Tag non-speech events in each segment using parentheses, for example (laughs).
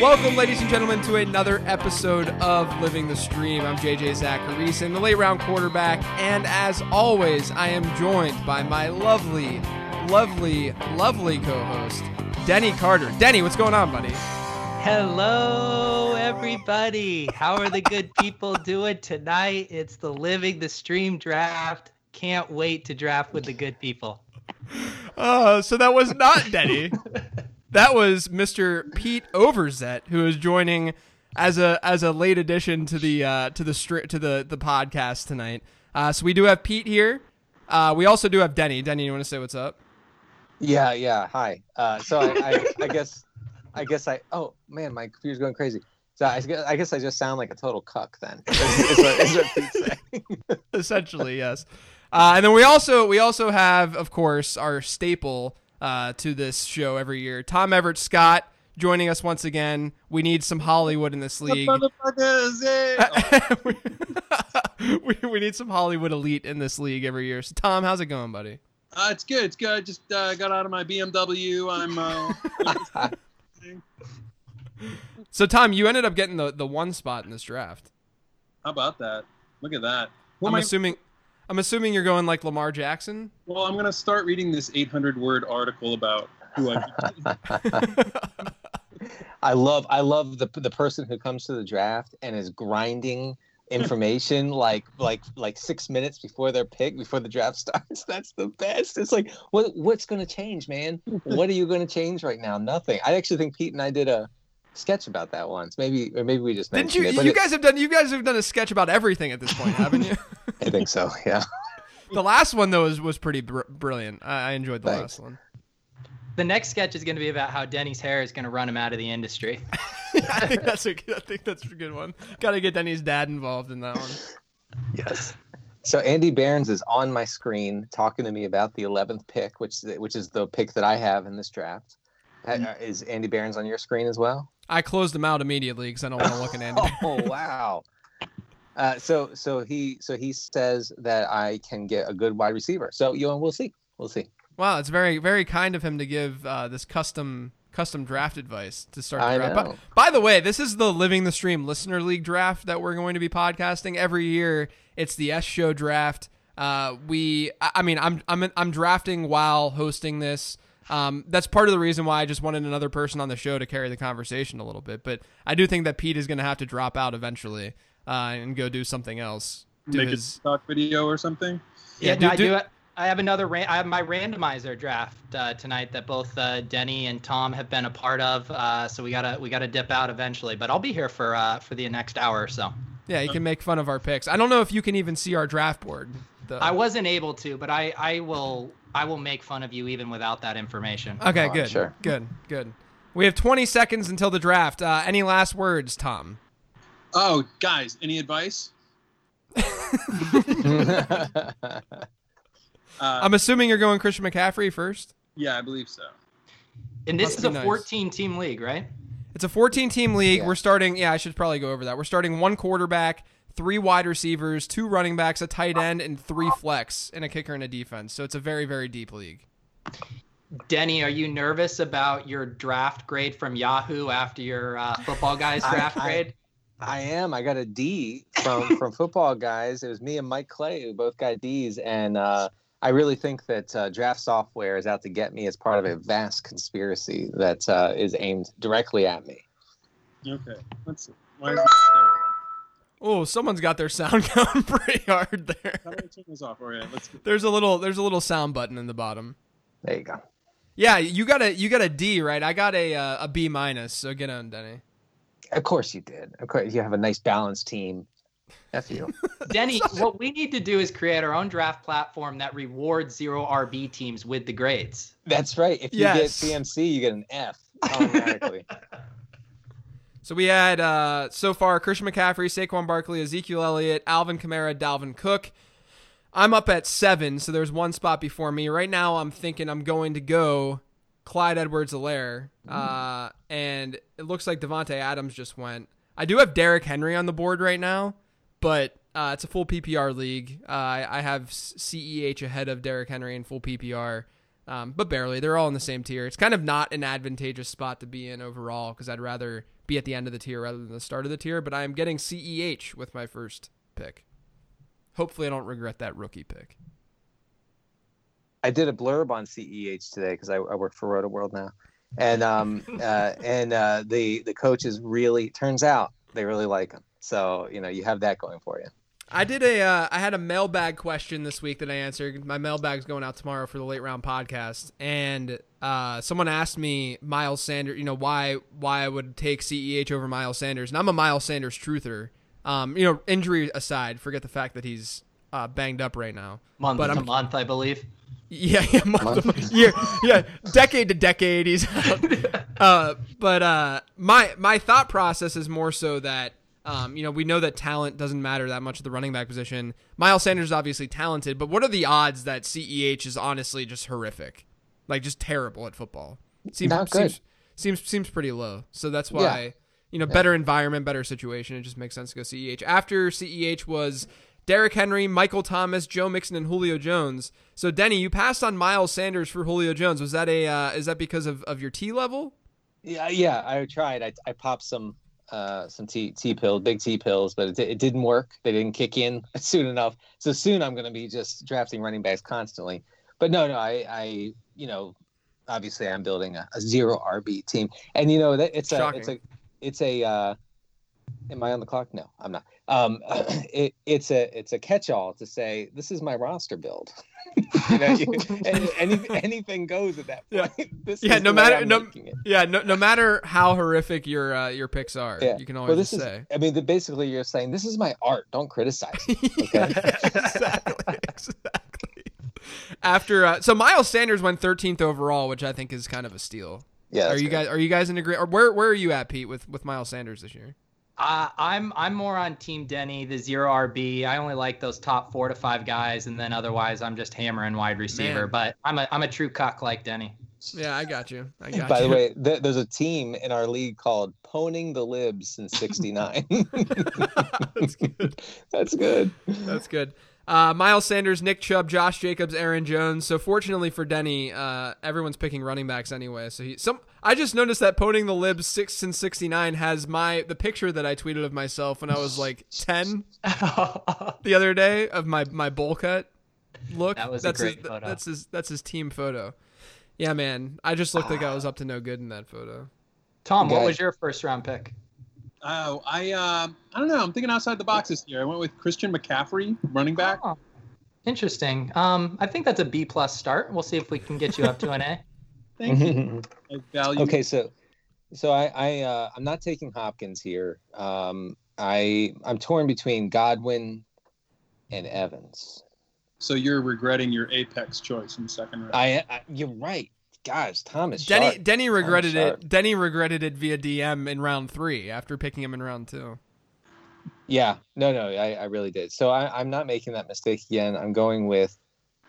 Welcome, ladies and gentlemen, to another episode of Living the Stream. I'm JJ Zachariason, the late round quarterback, and as always, I am joined by my lovely, lovely, lovely co-host, Denny Carter. Denny, what's going on, buddy? Hello, everybody. How are the good people doing tonight? It's the Living the Stream draft. Can't wait to draft with the good people. Uh, so that was not Denny. (laughs) that was Mr. Pete Overzet, who is joining as a as a late addition to the uh, to the stri- to the the podcast tonight. Uh, so we do have Pete here. Uh, we also do have Denny. Denny, you want to say what's up? Yeah, yeah. Hi. Uh, so I, I, I (laughs) guess, I guess I. Oh man, my computer's going crazy. So I guess I, guess I just sound like a total cuck then. Is, is what, is what. (laughs) Essentially, yes. Uh, and then we also we also have, of course, our staple uh, to this show every year, Tom Everett Scott, joining us once again. We need some Hollywood in this league. (laughs) (laughs) We, we, need some Hollywood elite in this league every year. So, Tom, how's it going, buddy? Uh, it's good. It's good. I just uh, got out of my BMW. I'm. Uh, (laughs) So, Tom, you ended up getting the, the one spot in this draft. how about that? Look at that. Who I'm am I- assuming. I'm assuming you're going like Lamar Jackson. well, I'm gonna start reading this 800 word article about who I. (laughs) (laughs) I love, I love the the person who comes to the draft and is grinding information (laughs) like like like six minutes before their pick before the draft starts. That's the best. It's like what what's going to change, man? What are you going to change right now? Nothing. I actually think Pete and I did a sketch about that once. Maybe or maybe we just Didn't you? it. but You it- guys have done. You guys have done a sketch about everything at this point, haven't you? (laughs) I think so. Yeah. (laughs) the last one though was was pretty br- brilliant. I, I enjoyed the Thanks. last one. The next sketch is going to be about how Denny's hair is going to run him out of the industry. (laughs) I think that's a I think that's a good one. Got to get Denny's dad involved in that one. Yes. So Andy Barnes is on my screen talking to me about the 11th pick, which which is the pick that I have in this draft. Uh, Mm-hmm. Is Andy Barnes on your screen as well? I closed them out immediately because I don't want to look at Andy. (laughs) Oh wow. Uh, so so he so he says that I can get a good wide receiver. So you know we'll see. We'll see. Wow, it's very very kind of him to give uh, this custom custom draft advice to start the draft. By, by the way, this is the Living the Stream Listener League draft that we're going to be podcasting every year. It's the S Show draft. Uh, we, I I mean, I'm I'm I'm drafting while hosting this. Um, that's part of the reason why I just wanted another person on the show to carry the conversation a little bit. But I do think that Pete is going to have to drop out eventually uh, and go do something else. Do Make a his, stock video or something. Yeah, Yeah, do- I do- do. I have another. Ran- I have my randomizer draft uh, tonight that both uh, Denny and Tom have been a part of. Uh, so we gotta we gotta dip out eventually, but I'll be here for uh, for the next hour or so. yeah, you can make fun of our picks. I don't know if you can even see our draft board. though. I wasn't able to, but I I will I will make fun of you even without that information. Okay, good. sure. Good, good. We have 20 seconds until the draft. Uh, any last words, Tom? Oh, guys, any advice? (laughs) Uh, I'm assuming you're going Christian McCaffrey first. yeah, I believe so. And this Must is be a nice. 14 team league, right? It's a 14 team league. Yeah. We're starting, yeah, I should probably go over that. We're starting one quarterback, three wide receivers, two running backs, a tight end, and three flex, and a kicker and a defense. So it's a very, very deep league. Denny, are you nervous about your draft grade from Yahoo after your uh, football guys (laughs) draft I- grade? I am. I got a D from from football guys. It was me and Mike Clay who both got D's, and uh, I really think that uh, draft software is out to get me as part of a vast conspiracy that uh, is aimed directly at me. Okay, let's see. Why is it? There Oh, someone's got their sound (laughs) going pretty hard there. we go. How do I turn this off? All right, let's. Get, There's a little, there's a little sound button in the bottom. There you go. Yeah, you got a, you got a D, right? I got a, uh, a B minus. So get on, Denny. Of course you did. Of course you have a nice balanced team. F you. (laughs) Denny, what we need to do is create our own draft platform that rewards zero RB teams with the grades. That's right. If you Yes. get CMC, you get an F automatically. (laughs) So we had uh, so far Christian McCaffrey, Saquon Barkley, Ezekiel Elliott, Alvin Kamara, Dalvin Cook. I'm up at seven, so there's one spot before me. Right now, I'm thinking I'm going to go Clyde Edwards Helaire. Uh, and it looks like Davante Adams just went. I do have Derrick Henry on the board right now, but uh, it's a full PPR league. Uh, I, I have CEH ahead of Derrick Henry in full PPR, um, but barely. They're all in the same tier. It's kind of not an advantageous spot to be in overall because I'd rather be at the end of the tier rather than the start of the tier. But I am getting CEH with my first pick. Hopefully, I don't regret that rookie pick. I did a blurb on CEH today because I, I work for Rotoworld now, and um (laughs) uh, and uh, the the coaches really turns out they really like him. So you know you have that going for you. I did a uh, I had a mailbag question this week that I answered. My mailbag's going out tomorrow for the late round podcast, and uh, someone asked me Miles Sanders, you know why why I would take CEH over Miles Sanders, and I'm a Miles Sanders truther. Um, you know, injury aside, forget the fact that he's uh, banged up right now. Month But to I'm- month, I believe. Yeah, (laughs) yeah, month to- year, yeah, decade to decade, he's out. (laughs) uh, but uh, my my thought process is more so that um, you know we know that talent doesn't matter that much at the running back position. Miles Sanders is obviously talented, but what are the odds that CEH is honestly just horrific, like just terrible at football? Seems Not good. seems seems, seems pretty low. So that's why you know better environment, better situation. It just makes sense to go CEH. After CEH was Derrick Henry, Michael Thomas, Joe Mixon, and Julio Jones. So Denny, you passed on Miles Sanders for Julio Jones. Was that a uh, is that because of, of your T level? Yeah, yeah. I tried. I, I popped some uh, some T T pills, big T pills, but it, it didn't work. They didn't kick in (laughs) soon enough. So soon I'm going to be just drafting running backs constantly. But no, no. I, I you know, obviously I'm building a, a zero RB team, and you know that it's a it's a it's a. Uh, am I on the clock? No, I'm not. Um, (clears throat) it, it's a it's a catch-all to say this is my roster build. (laughs) you know, you, (laughs) any, any, anything goes at that Yeah. point. (laughs) This Yeah, no matter- no- Yeah, no, no matter how horrific your uh, your picks are, Yeah. you can always Well, this is. say. I mean, the, basically, you're saying this is my art. Don't criticize. it." Okay. exactly, exactly. After uh, so Miles Sanders went 13th overall, which I think is kind of a steal. Yeah. are you good. guys are you guys in agreement? Or where where are you at, Pete, with with Miles Sanders this year? Uh, I'm I'm more on Team Denny, the zero RB. I only like those top four to five guys, and then otherwise I'm just hammering wide receiver. Man. But I'm a I'm a true cock like Denny. Yeah, I got you. I got By you. the way, th- there's a team in our league called Poning the Libs since (laughs) '69. (laughs) that's good. That's good. That's good. Uh, Miles Sanders, Nick Chubb, Josh Jacobs, Aaron Jones. So fortunately for Denny, uh, everyone's picking running backs anyway. So he some I just noticed that Poning the Libs six and sixty nine has my the picture that I tweeted of myself when I was like (laughs) ten (laughs) the other day of my my bowl cut look. That was a that's great his, photo. That's his that's his team photo. Yeah, man. I just looked like I was up to no good in that photo. Tom, what was your first round pick? Oh, I uh, I don't know. I'm thinking outside the box this year. I went with Christian McCaffrey, running back. Oh, interesting. Um, I think that's a B plus start. We'll see if we can get you up to an A. (laughs) Thank you. (laughs) I value. okay, so so I I uh, I'm not taking Hopkins here. Um, I I'm torn between Godwin and Evans. So you're regretting your apex choice in the second round. I, I you're right. Gosh, Thomas. Denny Sharp. Denny regretted sharp. it. Denny regretted it via DM in round three after picking him in round two. Yeah, no, no, I, I really did. So I, I'm not making that mistake again. I'm going with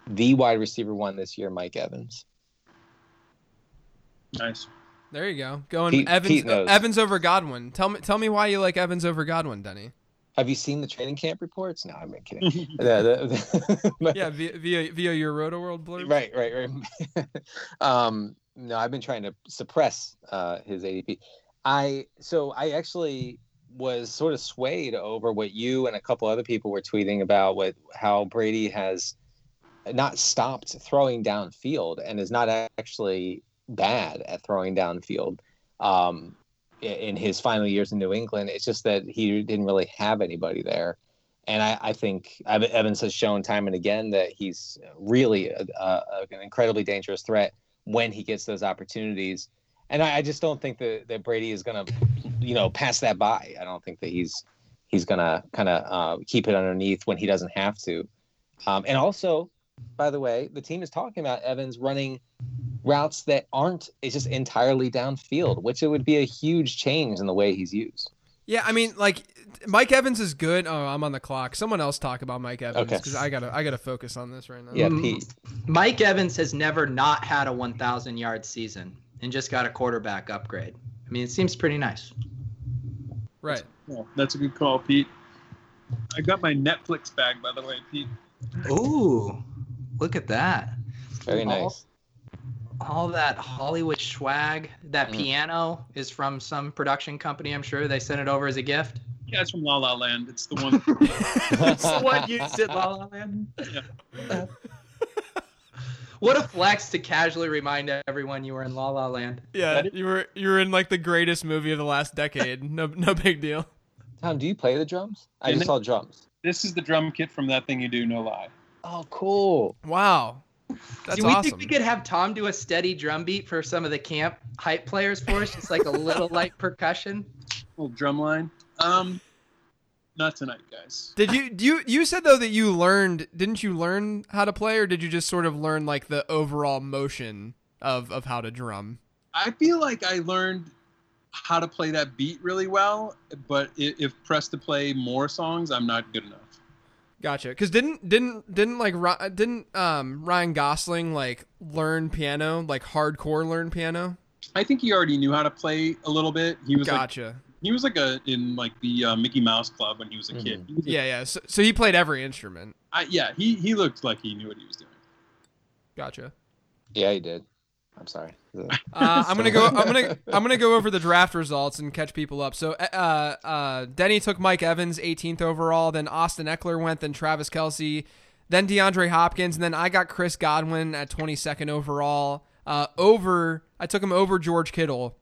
the wide receiver one this year, Mike Evans. nice. There you go. Going Pete- Evans Pete. Evans over Godwin. Tell me tell me why you like Evans over Godwin, Denny. Have you seen the training camp reports? No, I'm kidding. (laughs) The- the- the- (laughs) Yeah, via via, via your Rotoworld blurb. right, right, right. (laughs) um, no, I've been trying to suppress uh, his ADP. I so I actually was sort of swayed over what you and a couple other people were tweeting about what how Brady has not stopped throwing downfield and is not actually bad at throwing downfield. Um, i- in his final years in New England, it's just that he didn't really have anybody there. And I, I think Evans has shown time and again that he's really a, a, an incredibly dangerous threat when he gets those opportunities. And I, I just don't think that, that Brady is going to, you know, pass that by. I don't think that he's he's going to kind of uh, keep it underneath when he doesn't have to. Um, and also, by the way, the team is talking about Evans running routes that aren't it's just entirely downfield, which it would be a huge change in the way he's used. Yeah, I mean, like Mike Evans is good. Oh, I'm on the clock. Someone else talk about Mike Evans Okay. because I gotta I gotta focus on this right now. Yeah. Pete. Mike Evans has never not had a 1,000 yard season and just got a quarterback upgrade. I mean, it seems pretty nice. Right. Oh, that's a good call, Pete. I got my Netflix bag, by the way, Pete. Ooh, look at that. Very nice. All that Hollywood swag. That Mm. piano is from some production company, I'm sure. They sent it over as a gift. Yeah, it's from La La Land. It's the one. (laughs) It's the one used at La La Land. Yeah. (laughs) What a flex to casually remind everyone you were in La La Land. Yeah, That you were you were in like the greatest movie of the last decade. No no big deal. Tom, do you play the drums? I And just then- saw drums. this is the drum kit from that thing you do, no lie. Oh, cool. Wow. That's do we awesome. think we could have Tom do a steady drum beat for some of the camp hype players for us? Just like a little (laughs) light percussion. Little drum line. Um, not tonight, guys. Did you do you you said though that you learned didn't you learn how to play or did you just sort of learn like the overall motion of of how to drum? I feel like I learned how to play that beat really well, but if pressed to play more songs, I'm not good enough. Gotcha. Because didn't didn't didn't like didn't um Ryan Gosling like learn piano like hardcore learn piano? I think he already knew how to play a little bit. He was like Gotcha. he was like a in like the uh, Mickey Mouse Club when he was a kid. Mhm. He was a- Yeah, yeah. So, so he played every instrument. I, yeah, he he looked like he knew what he was doing. Gotcha. Yeah, he did. I'm sorry. Uh, (laughs) I'm gonna go. I'm gonna. I'm gonna go over the draft results and catch people up. So, uh, uh, Denny took Mike Evans, 18th overall. Then Austin Ekeler went. Then Travis Kelce. Then DeAndre Hopkins. And then I got Chris Godwin at 22nd overall. Uh, over. I took him over George Kittle.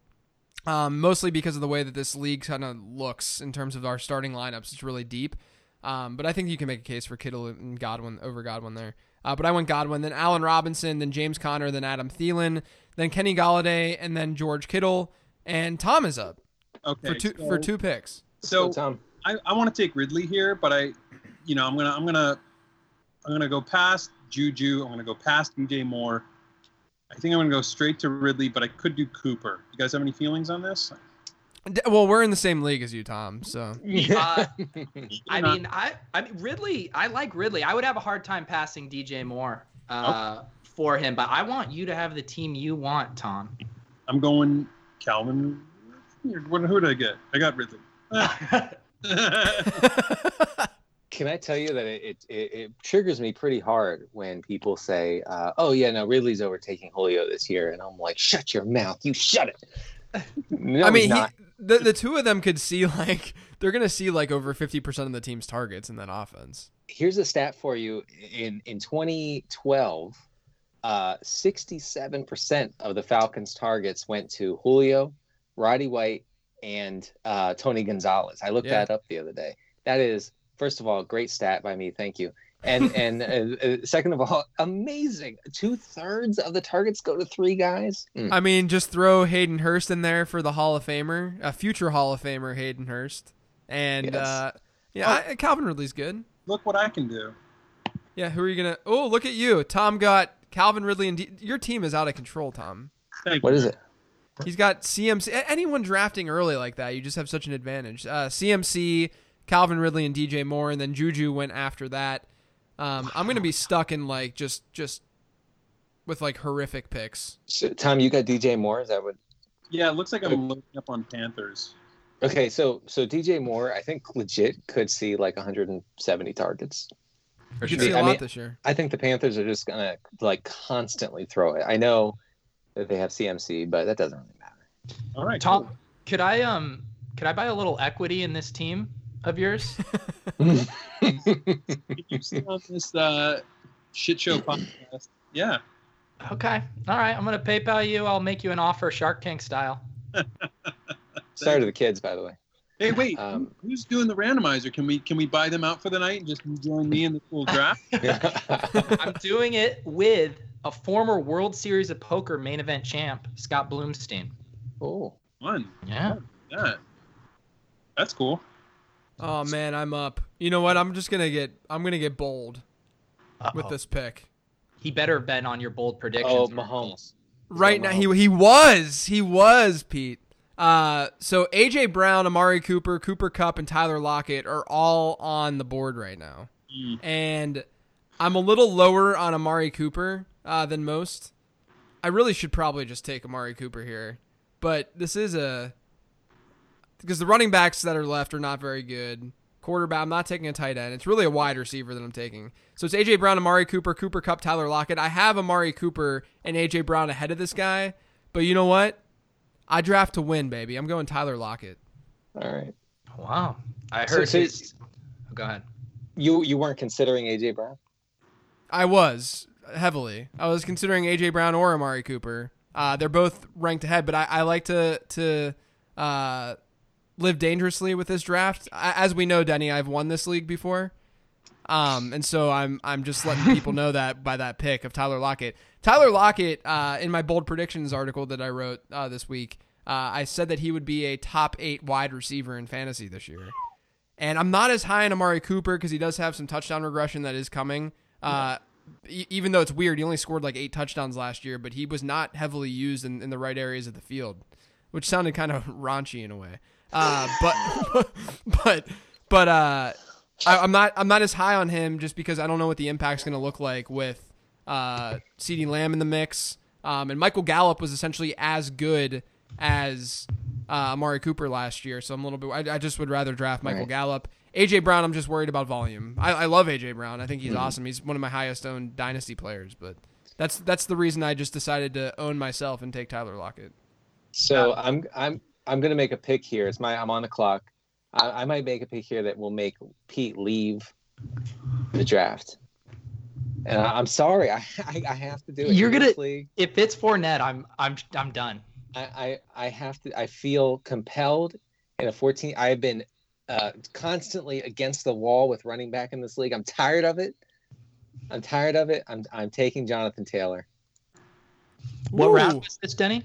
Um, mostly because of the way that this league kind of looks in terms of our starting lineups. It's really deep. Um, but I think you can make a case for Kittle and Godwin over Godwin there. Uh, but I went Godwin, then Allen Robinson, then James Conner, then Adam Thielen, then Kenny Golladay, and then George Kittle, and Tom is up Okay, for two so, for two picks. So Tom. I, I want to take Ridley here, but I, you know, I'm gonna I'm gonna I'm gonna go past Juju. I'm gonna go past DJ Moore. I think I'm gonna go straight to Ridley, but I could do Cooper. You guys have any feelings on this? D- Well, we're in the same league as you, Tom. So Uh, (laughs) I mean, I, I mean, Ridley. I like Ridley. I would have a hard time passing DJ Moore uh, for him, but I want you to have the team you want, Tom. I'm going Calvin. Who did I get? I got Ridley. (laughs) (laughs) Can I tell you that it, it, it, it triggers me pretty hard when people say, uh, "Oh yeah, no, Ridley's overtaking Julio this year," and I'm like, "Shut your mouth! You shut it." No, I mean, he, the the two of them could see (laughs) like they're gonna see like over fifty percent of the team's targets in that offense. here's a stat for you. In in 2012, uh, 67% of the Falcons' targets went to Julio, Roddy White, and uh, Tony Gonzalez. I looked Yeah. that up the other day. That is, first of all, great stat by me. Thank you. And and uh, uh, second of all, amazing. Two thirds of the targets go to three guys. Mm. I mean, just throw Hayden Hurst in there for the Hall of Famer, a future Hall of Famer, Hayden Hurst, and Yes. uh, yeah, I, Calvin Ridley's good. Look what I can do. Yeah, who are you gonna? Oh, look at you, Tom got Calvin Ridley, and D- your team is out of control, Tom. Thank What you. is it? He's got CMC. Anyone drafting early like that, you just have such an advantage. Uh, CMC, Calvin Ridley, and DJ Moore, and then Juju went after that. Um, I'm gonna be stuck in like just just with like horrific picks. So, Tom, you got DJ Moore. Is that what? Yeah, it looks like I'm looking up on Panthers. Okay, so so DJ Moore, I think legit could see like 170 targets. You sure. could see a I lot mean- this year. I think the Panthers are just gonna like constantly throw it. I know that they have CMC, but that doesn't really matter. All right, Tom, cool. could I um, could I buy a little equity in this team of yours? (laughs) (laughs) You stay on this uh, shit show podcast? Yeah. Okay, all right. I'm gonna PayPal you. I'll make you an offer, Shark Tank style. (laughs) Sorry to the kids, by the way. Hey, wait. Um, who's doing the randomizer? Can we can we buy them out for the night and just join me in the cool draft? I'm doing it with a former World Series of Poker main event champ, Scott Blumstein. oh, Fun. Yeah. Yeah. That's cool. Oh man, I'm up. You know what? I'm just gonna get I'm gonna get bold with Uh-oh. this pick. He better have been on your bold predictions. oh, Mahomes. right now. going He he was he was Pete. Uh, so AJ Brown, Amari Cooper, Cooper Kupp, and Tyler Lockett are all on the board right now, Mm. and I'm a little lower on Amari Cooper uh, than most. I really should probably just take Amari Cooper here, but this is a because the running backs that are left are not very good. Quarterback, I'm not taking a tight end. It's really a wide receiver that I'm taking. So it's AJ Brown, Amari Cooper, Cooper Kupp, Tyler Lockett. I have Amari Cooper and AJ Brown ahead of this guy, but you know what? I draft to win, baby. I'm going Tyler Lockett. All right. Wow. I So- heard so- his. oh, Go ahead. You you weren't considering AJ Brown? I was heavily. I was considering AJ Brown or Amari Cooper. Uh, they're both ranked ahead, but I, I like to to uh, live dangerously with this draft. As we know, Denny, I've won this league before, um, and so I'm I'm just letting people know that by that pick of Tyler Lockett. Tyler Lockett, uh, in my bold predictions article that I wrote uh, this week, uh, I said that he would be a top eight wide receiver in fantasy this year. And I'm not as high on Amari Cooper because he does have some touchdown regression that is coming. Uh, e- even though it's weird, he only scored like eight touchdowns last year, but he was not heavily used in, in the right areas of the field, which sounded kind of (laughs) raunchy in a way. Uh, but (laughs) but but uh, I, I'm not I'm not as high on him just because I don't know what the impact's going to look like with uh, CeeDee Lamb in the mix. Um, and Michael Gallup was essentially as good as uh, Amari Cooper last year, so I'm a little bit. I, I just would rather draft Michael Right. Gallup. AJ Brown, I'm just worried about volume. I, I love AJ Brown. I think he's awesome. He's one of my highest owned dynasty players, but that's that's the reason I just decided to own myself and take Tyler Lockett. So I'm I'm I'm gonna make a pick here. It's my I'm on the clock. I, I might make a pick here that will make Pete leave the draft. And I, I'm sorry, I, I I have to do it. You're In gonna- If it's Fournette, I'm I'm I'm done. I, I I have to. I feel compelled in a 14. I have been uh, constantly against the wall with running back in this league. I'm tired of it. I'm tired of it. I'm I'm taking Jonathan Taylor. What Ooh. round was this, Denny?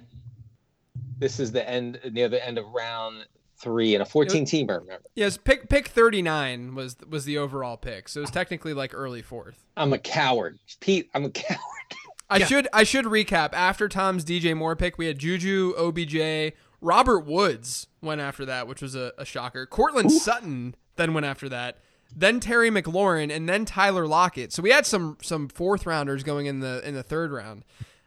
This is the end near the end of round three in a 14 teamer. Remember, Yes, pick pick 39 was was the overall pick, so it was technically like early fourth. I'm a coward, Pete. I'm a coward. (laughs) I Yeah. should I should recap. After Tom's DJ Moore pick, we had Juju, OBJ, Robert Woods went after that, which was a, a shocker. Courtland Sutton then went after that. Then Terry McLaurin and then Tyler Lockett. So we had some some fourth rounders going in the in the third round.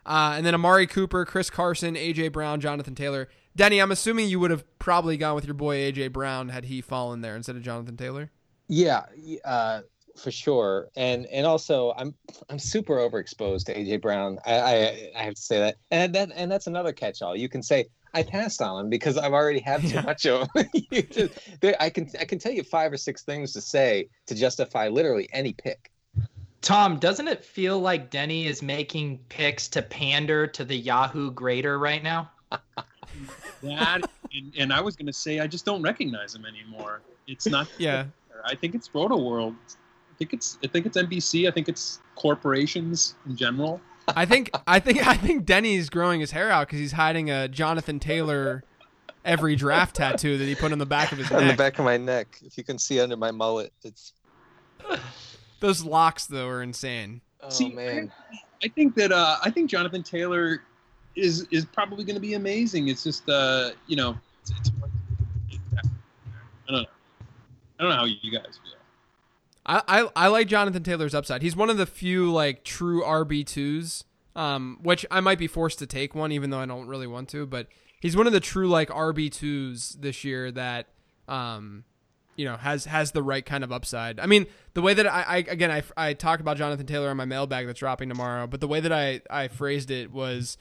Uh, and then Amari Cooper, Chris Carson, AJ Brown, Jonathan Taylor. Denny, I'm assuming you would have probably gone with your boy AJ Brown had he fallen there instead of Jonathan Taylor. Yeah, uh, for sure. And and also, I'm I'm super overexposed to AJ Brown. I I, I have to say that. And that and that's another catch-all. You can say I passed on him because I've already had too Yeah. much of him. (laughs) Just- I can I can tell you five or six things to say to justify literally any pick. Tom, doesn't it feel like Denny is making picks to pander to the Yahoo grader right now? (laughs) That and, and I was gonna say I just don't recognize him anymore. It's not. (laughs) Yeah. I think it's Rotoworld. I think it's I think it's NBC. I think it's corporations in general. I think I think I think Denny's growing his hair out because he's hiding a Jonathan Taylor every draft tattoo that he put on the back of his (laughs) On the back of my neck, if you can see under my mullet, it's Those locks though are insane. oh See, man. I think that uh, I think Jonathan Taylor is is probably going to be amazing. It's just uh, you know, it's, it's I don't know. I don't know how you guys feel. I, I I like Jonathan Taylor's upside. He's one of the few like true RB twos, um, which I might be forced to take one even though I don't really want to. But he's one of the true like RB twos this year that, um, you know, has has the right kind of upside. I mean, the way that I, I again I I talked about Jonathan Taylor on my mailbag that's dropping tomorrow, but the way that I I phrased it was.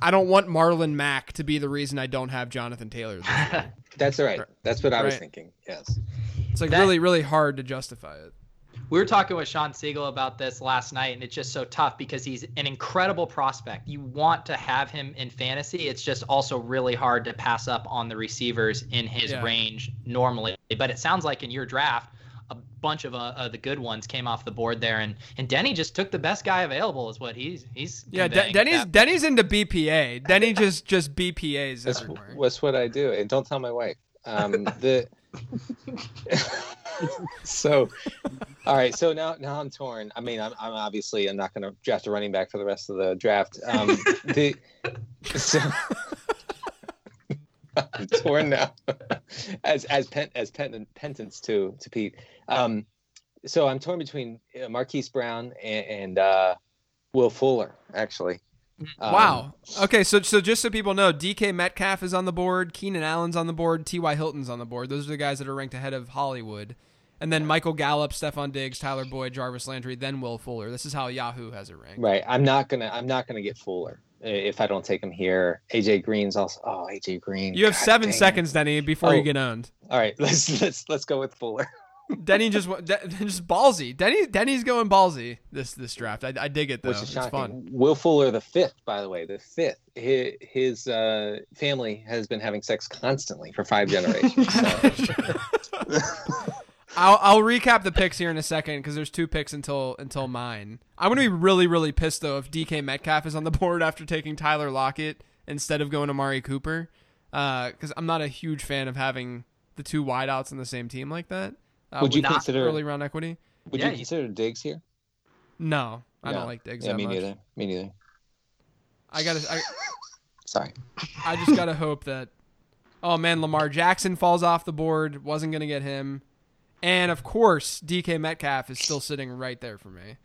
I- don't want Marlon Mack to be the reason I don't have Jonathan Taylor. (laughs) That's right. That's what I was thinking. Yes. It's like That- really, really hard to justify it. We were talking with Sean Siegel about this last night, and it's just so tough because he's an incredible prospect. You want to have him in fantasy. It's just also really hard to pass up on the receivers in his Yeah. range normally. But it sounds like in your draft, a bunch of uh, uh, the good ones came off the board there, and and Denny just took the best guy available, is what he's he's Yeah, De- Denny's That- Denny's into BPA. Denny just just BPA's That's, everywhere. that's what I do. And don't tell my wife. Um, (laughs) the so, all right. So now, now I'm torn. I mean, I'm, I'm obviously I'm not going to draft a running back for the rest of the draft. Um, the so I'm torn now, as as pen, as pen, penance to to Pete. Um, so I'm torn between uh, Marquise Brown and, and uh, Will Fuller, actually. Um, wow. Okay, so so just so people know, DK Metcalf is on the board, Keenan Allen's on the board, T.Y. Hilton's on the board. Those are the guys that are ranked ahead of Hollywood. And then Michael Gallup, Stefon Diggs, Tyler Boyd, Jarvis Landry, then Will Fuller. This is how Yahoo has it ranked. Right. I'm not gonna. I'm not gonna get Fuller if I don't take him here. AJ Green's also. Oh, AJ Green. You have God seven dang seconds, Denny, before you Oh. get owned. All right. (laughs) Let's let's let's go with Fuller. Denny just (laughs) just ballsy. Denny Denny's going ballsy this this draft. I, I dig it though. which is It's fun. Will Fuller, the fifth, by the way, the fifth. His, his uh, family has been having sex constantly for five generations. (laughs) So, (laughs) I'll I'll recap the picks here in a second because there's two picks until until mine. I'm gonna be really really pissed though if DK Metcalf is on the board after taking Tyler Lockett instead of going to Mari Cooper, because I'm not a huge fan of having the two wideouts on the same team like that. Uh, Would you with consider- early round equity? would Yeah, you you- consider Diggs here? No, I No. don't like Diggs Yeah, that me much. neither. Me neither. I gotta I, (laughs) Sorry. I just gotta hope that. Oh man, Lamar Jackson falls off the board. Wasn't gonna get him, and of course DK Metcalf is still sitting right there for me.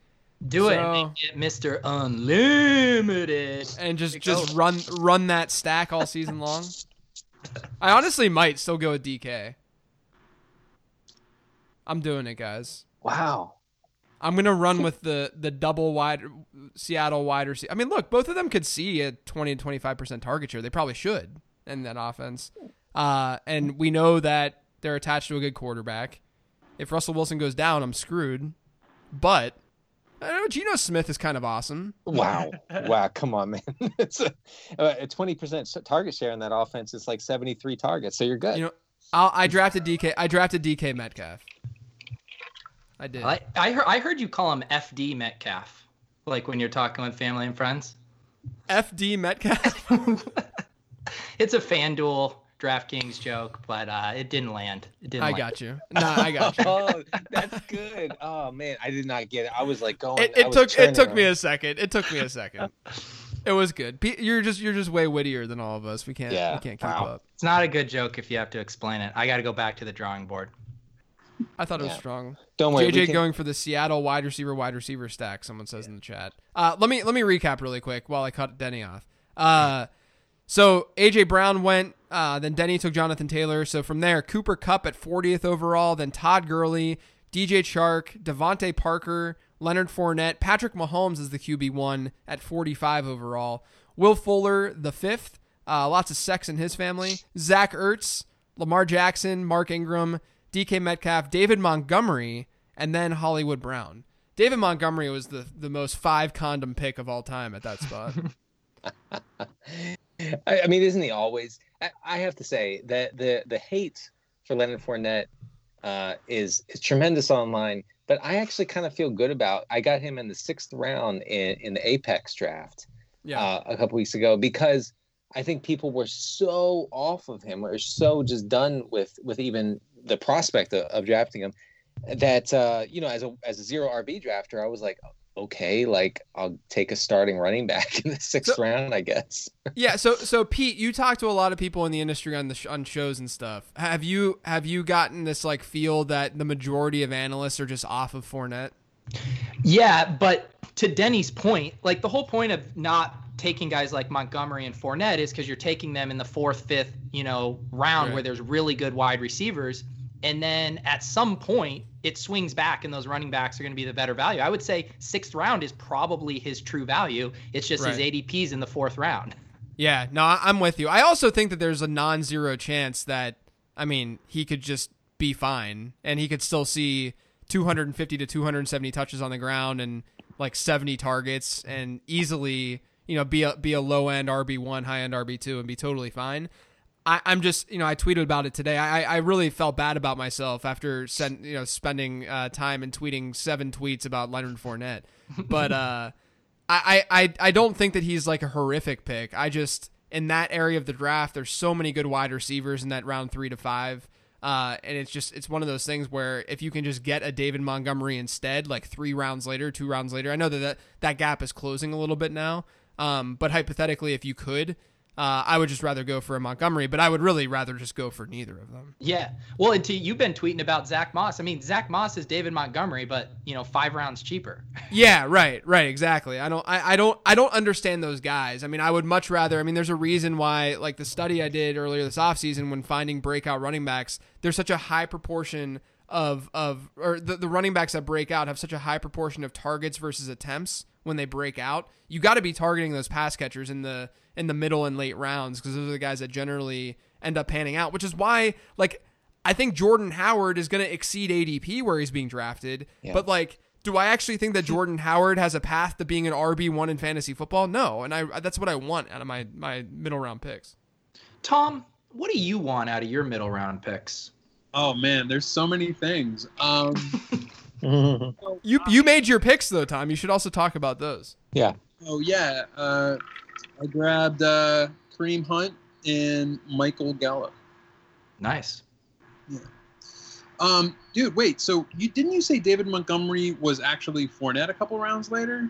Do it, So- and get Mr. Unlimited. and just There just go. run run that stack all season long. (laughs) I honestly might still go with DK. I'm doing it, guys. Wow. I'm gonna run with the the double wide Seattle wide receiver. I mean, look, both of them could see a 20 to 25 percent target share. They probably should in that offense. Uh, and we know that they're attached to a good quarterback. If Russell Wilson goes down, I'm screwed. But I don't know. Geno Smith is kind of awesome. Wow. (laughs) wow. Come on, man. (laughs) it's a, a 20% target share in that offense. It's like 73 targets. So you're good. You know, I'll, I drafted DK. I drafted DK Metcalf. I did. I, I heard I heard you call him FD Metcalf, like when you're talking with family and friends. FD Metcalf. (laughs) (laughs) It's a FanDuel DraftKings joke, but uh, it didn't land. It didn't. I land. got you. Nah, I got you. (laughs) oh, that's good. Oh man, I did not get it. I was like going. It, it took it churning took me a second. It took me a second. It was good. You're just you're just way wittier than all of us. We can't Yeah, we can't keep wow. up. It's not a good joke if you have to explain it. I got to go back to the drawing board. I thought it was Yeah. strong. Don't worry. JJ can- going for the Seattle wide receiver wide receiver stack. Someone says in the chat. Uh, let me let me recap really quick while I cut Denny off. Uh, so AJ Brown went. Uh, then Denny took Jonathan Taylor. So from there, Cooper Kupp at 40th overall. Then Todd Gurley, DJ Chark, DeVante Parker, Leonard Fournette, Patrick Mahomes is the QB one at 45 overall. Will Fuller the fifth. Uh, lots of sex in his family. Zach Ertz, Lamar Jackson, Mark Ingram, DK Metcalf, David Montgomery, and then Hollywood Brown. David Montgomery was the, the most five condom pick of all time at that spot. (laughs) (laughs) I, I mean, isn't he always? I, I have to say that the the hate for Leonard Fournette uh, is is tremendous online. But I actually kind of feel good about. I got him in the sixth round in in the Apex draft Yeah. uh, a couple weeks ago because I think people were so off of him, were so just done with with even the prospect of, of drafting him that uh, you know, as a as a zero RB drafter, I was like, okay, like I'll take a starting running back (laughs) in the sixth So- round, I guess. (laughs) yeah. So so Pete, you talk to a lot of people in the industry on the sh- on shows and stuff. Have you have you gotten this like feel that the majority of analysts are just off of Fournette? Yeah, but to Denny's point, like the whole point of not taking guys like Montgomery and Fournette is because you're taking them in the fourth, fifth, you know, round Right. where there's really good wide receivers, and then at some point it swings back, and those running backs are going to be the better value. I would say sixth round is probably his true value. It's just his Right. ADP's in the fourth round. Yeah, no, I'm with you. I also think that there's a non-zero chance that I mean he could just be fine and he could still see 250 to 270 touches on the ground and like 70 targets and easily you know be a be a low end RB one, high end RB two and be totally fine. I, I'm just you know I tweeted about it today. I, I really felt bad about myself after you know spending uh, time and tweeting seven tweets about Leonard Fournette, but. uh (laughs) I, I, I don't think that he's like a horrific pick. I just in that area of the draft, there's so many good wide receivers in that round three to five. Uh, and it's just it's one of those things where if you can just get a David Montgomery instead, like three rounds later, two rounds later, I know that that, that gap is closing a little bit now. Um, but hypothetically, if you could, uh, I would just rather go for a Montgomery, but I would really rather just go for neither of them. Yeah. Well, and to, you've been tweeting about Zach Moss. I mean, Zach Moss is David Montgomery, but you know, five rounds cheaper. (laughs) yeah, right, right, exactly. I don't, I, I don't, I don't understand those guys. I mean, I would much rather. I mean, there's a reason why, like the study I did earlier this offseason when finding breakout running backs, there's such a high proportion of of or the, the running backs that break out have such a high proportion of targets versus attempts when they break out. You got to be targeting those pass catchers in the in the middle and late rounds because those are the guys that generally end up panning out, which is why like I think Jordan Howard is going to exceed ADP where he's being drafted. Yeah. But like do I actually think that Jordan Howard has a path to being an RB1 in fantasy football? No, and I that's what I want out of my my middle round picks. Tom, what do you want out of your middle round picks? Oh man, there's so many things. Um (laughs) you you made your picks though, Tom. You should also talk about those. Yeah. Oh yeah. Uh I grabbed uh, Kareem Hunt and Michael Gallup. Nice. Yeah. Um, dude, wait. So you didn't you say David Montgomery was actually Fournette a couple rounds later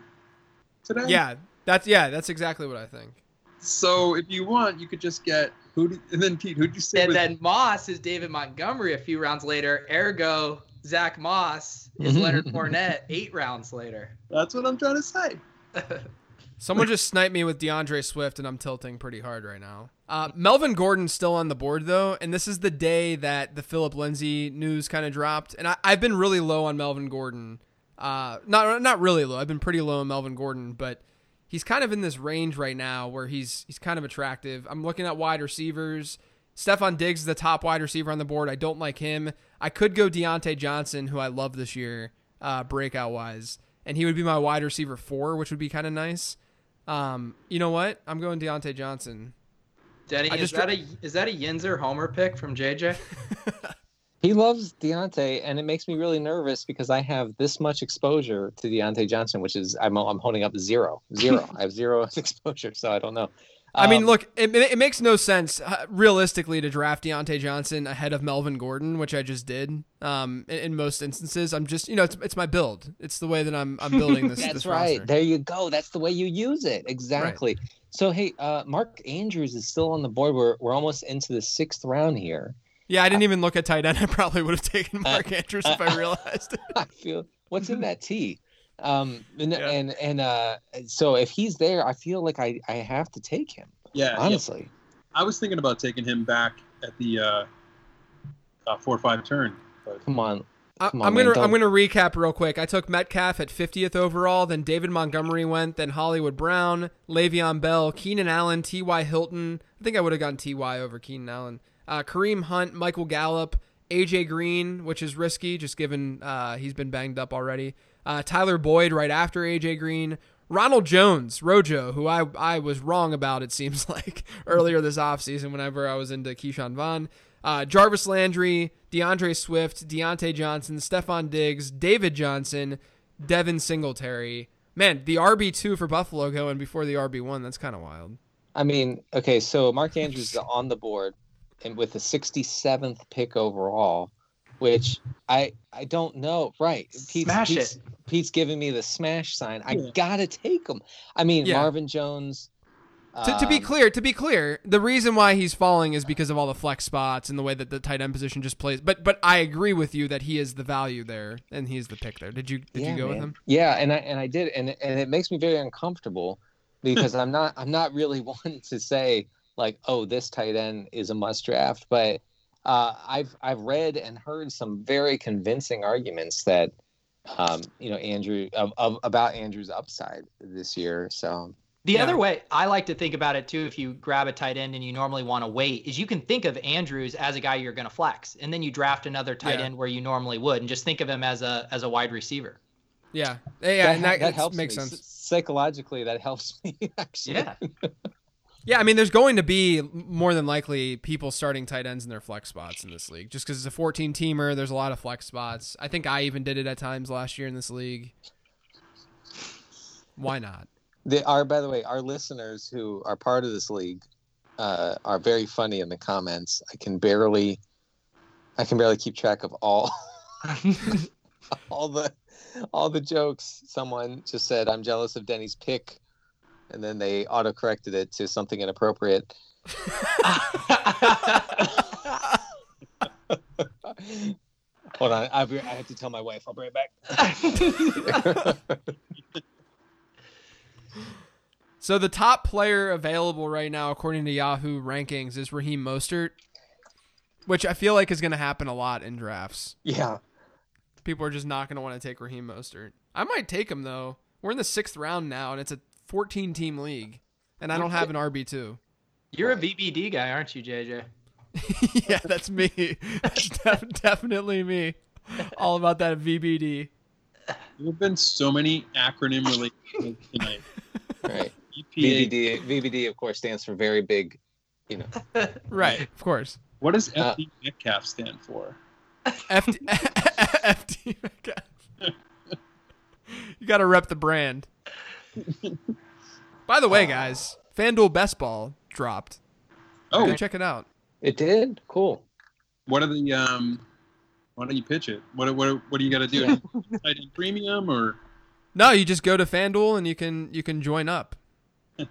today? Yeah, that's yeah, that's exactly what I think. So if you want, you could just get who? Did, and then Pete, who'd you say? And was, then Moss is David Montgomery a few rounds later. Ergo, Zach Moss is Leonard (laughs) Fournette eight rounds later. That's what I'm trying to say. (laughs) Someone just sniped me with D'Andre Swift, and I'm tilting pretty hard right now. Uh, Melvin Gordon's still on the board though, and this is the day that the Phillip Lindsay news kind of dropped. And I, have been really low on Melvin Gordon. Uh, not not really low. I've been pretty low on Melvin Gordon, but he's kind of in this range right now where he's he's kind of attractive. I'm looking at wide receivers. Stefon Diggs is the top wide receiver on the board. I don't like him. I could go Diontae Johnson, who I love this year, uh, breakout wise, and he would be my wide receiver four, which would be kind of nice. Um, you know what? I'm going Diontae Johnson. Denny, is that a is that a Yinzer homer pick from JJ? (laughs) he loves Diontae, and it makes me really nervous because I have this much exposure to Diontae Johnson, which is I'm I'm holding up zero, zero. (laughs) I have zero (laughs) exposure, so I don't know. I mean, um, look, it, it makes no sense uh, realistically to draft Diontae Johnson ahead of Melvin Gordon, which I just did. Um, in, in most instances, I'm just, you know, it's, it's my build. It's the way that I'm I'm building this. (laughs) That's this right. Roster. There you go. That's the way you use it. Exactly. Right. So hey, uh, Mark Andrews is still on the board. We're we're almost into the sixth round here. Yeah, I didn't even look at tight end. (laughs) I probably would have taken Mark uh, Andrews if I realized. (laughs) I feel what's in that tea. Um, and yeah. and, and uh, so if he's there, I feel like I I have to take him. Yeah, honestly, yeah. I was thinking about taking him back at the uh, uh, four or five turn. But... Come on. Come on, I'm gonna I'm gonna recap real quick. I took Metcalf at 50th overall, then David Montgomery went, then Hollywood Brown, Le'Veon Bell, Keenan Allen, T.Y. Hilton. I think I would have gone T.Y. over Keenan Allen. Uh, Kareem Hunt, Michael Gallup, AJ Green, which is risky just given uh, he's been banged up already. Uh, Tyler Boyd right after AJ Green, Ronald Jones, Rojo, who I, I was wrong about, it seems (laughs) like, earlier this offseason whenever I was into Ke'Shawn Vaughn. Uh, Jarvis Landry, D'Andre Swift, Diontae Johnson, Stefon Diggs, David Johnson, Devin Singletary. Man, the RB2 for Buffalo going before the RB1. That's kind of wild. I mean, okay, so Mark Andrews is on the board and with the 67th pick overall, which I I don't know. Right. Pete, Smash Pete's, it. Pete's giving me the smash sign. I gotta take him. I mean, yeah. Marvin Jones. To, to, be um, clear, to be clear, the reason why he's falling is because of all the flex spots and the way that the tight end position just plays. But but I agree with you that he is the value there and he's the pick there. Did you did yeah, you go man. with him? Yeah, and I and I did, and and it makes me very uncomfortable because (laughs) I'm not I'm not really (laughs) one to say like oh this tight end is a must draft, but uh, I've I've read and heard some very convincing arguments that um, you know Andrew of, of about Andrew's upside this year. So the yeah. other way I like to think about it too, if you grab a tight end and you normally want to wait, is you can think of Andrews as a guy you're going to flex, and then you draft another tight yeah. end where you normally would, and just think of him as a as a wide receiver. Yeah, yeah, that, and that, that helps makes me. sense psychologically. That helps (laughs) me actually. Yeah. Yeah, I mean, there's going to be more than likely people starting tight ends in their flex spots in this league, just because it's a 14 teamer. There's a lot of flex spots. I think I even did it at times last year in this league. Why not? They are, by the way, our listeners who are part of this league uh, are very funny in the comments. I can barely I can barely keep track of all (laughs) all the all the jokes. Someone just said, "I'm jealous of Denny's pick," and then they auto corrected it to something inappropriate. (laughs) Hold on, I'll I have to tell my wife. I'll be right back. (laughs) So the top player available right now, according to Yahoo rankings, is Raheem Mostert, which I feel like is going to happen a lot in drafts. yeah, People are just not going to want to take Raheem Mostert. I might take him though. We're in the sixth round now, and it's a 14 team league, and I don't have an RB two. You're a VBD guy, aren't you, JJ? (laughs) yeah, that's me. That's def- definitely me. All about that VBD. There have been so many acronym related tonight. (laughs) right. EPA. VBD, VBD, of course, stands for very big. You know, (laughs) Right, of course. What does Uh, FD Metcalf stand for? FD, FD. you got to rep the brand. (laughs) By the way, guys, FanDuel Best Ball dropped. Oh, Go check it out. it did. Cool. what are the um? Why don't you pitch it? What what what do you got to do? (laughs) Tight end premium or No, you just go to FanDuel and you can you can join up. (laughs)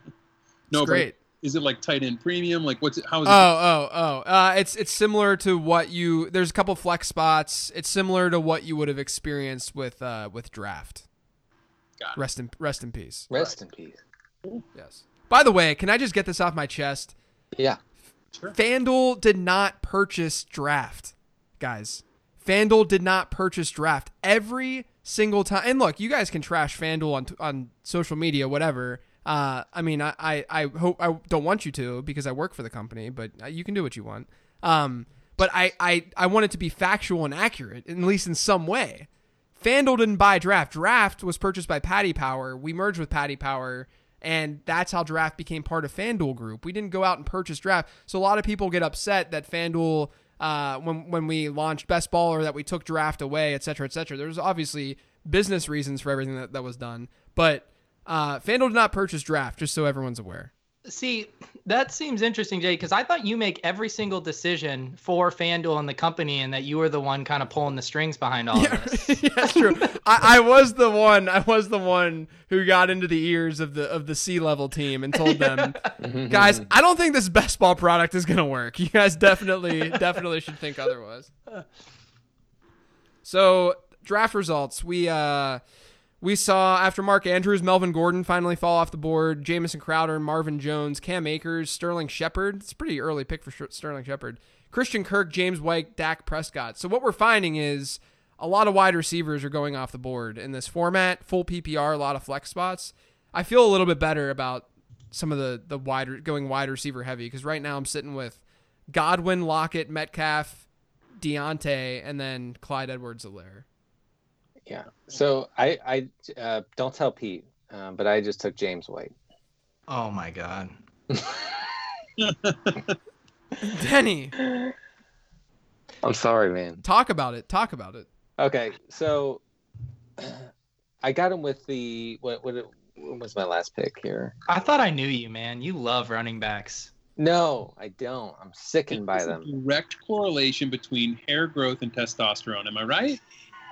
No? but great. Is it like tight end premium? Like what's it? How is it? Oh, oh, oh. Uh, it's it's similar to what you. There's a couple flex spots. It's similar to what you would have experienced with uh, with draft. Got. Rest in rest in peace. Rest in peace. Yes. By the way, can I just get this off my chest? Yeah. Sure. FanDuel did not purchase draft, guys. FanDuel did not purchase draft every single time. And look, you guys can trash FanDuel on on social media, whatever. Uh, I mean, I, I, I hope I don't want you to because I work for the company, but uh, you can do what you want. Um, but I, I, I want it to be factual and accurate, at least in some way. FanDuel didn't buy Draft. Draft was purchased by Paddy Power. We merged with Paddy Power, and that's how Draft became part of FanDuel Group. We didn't go out and purchase Draft. So a lot of people get upset that FanDuel, uh, when when we launched Best Ball or that we took Draft away, et cetera, et cetera. There's obviously business reasons for everything that, that was done, but uh, FanDuel did not purchase Draft, just so everyone's aware. See, that seems interesting, Jay, because I thought you make every single decision for FanDuel and the company, and that you were the one kind of pulling the strings behind all of this. (laughs) yeah, that's true. I, I was the one. I was the one who got into the ears of the of the C level team and told them, (laughs) guys, I don't think this best ball product is gonna work. You guys definitely definitely should think otherwise. (laughs) So draft results. We uh we saw after Mark Andrews, Melvin Gordon finally fall off the board. Jamison Crowder, Marvin Jones, Cam Akers, Sterling Shepard. It's a pretty early pick for Sterling Shepard. Christian Kirk, James White, Dak Prescott. So what we're finding is a lot of wide receivers are going off the board in this format. Full PPR, a lot of flex spots. I feel a little bit better about some of the the wider going wide receiver heavy because right now I'm sitting with Godwin, Lockett, Metcalf, Diontae, and then Clyde Edwards-Helaire. Yeah. So I, I uh, don't tell Pete, uh, but I just took James White. Oh my god. (laughs) Denny, I'm sorry, man. talk about it. Talk about it. Okay, so (clears throat) I got him with the what? What, what was my last pick here? I thought I knew you, man. You love running backs. No, I don't. I'm sickened by There's a them. Direct correlation between hair growth and testosterone. Am I right?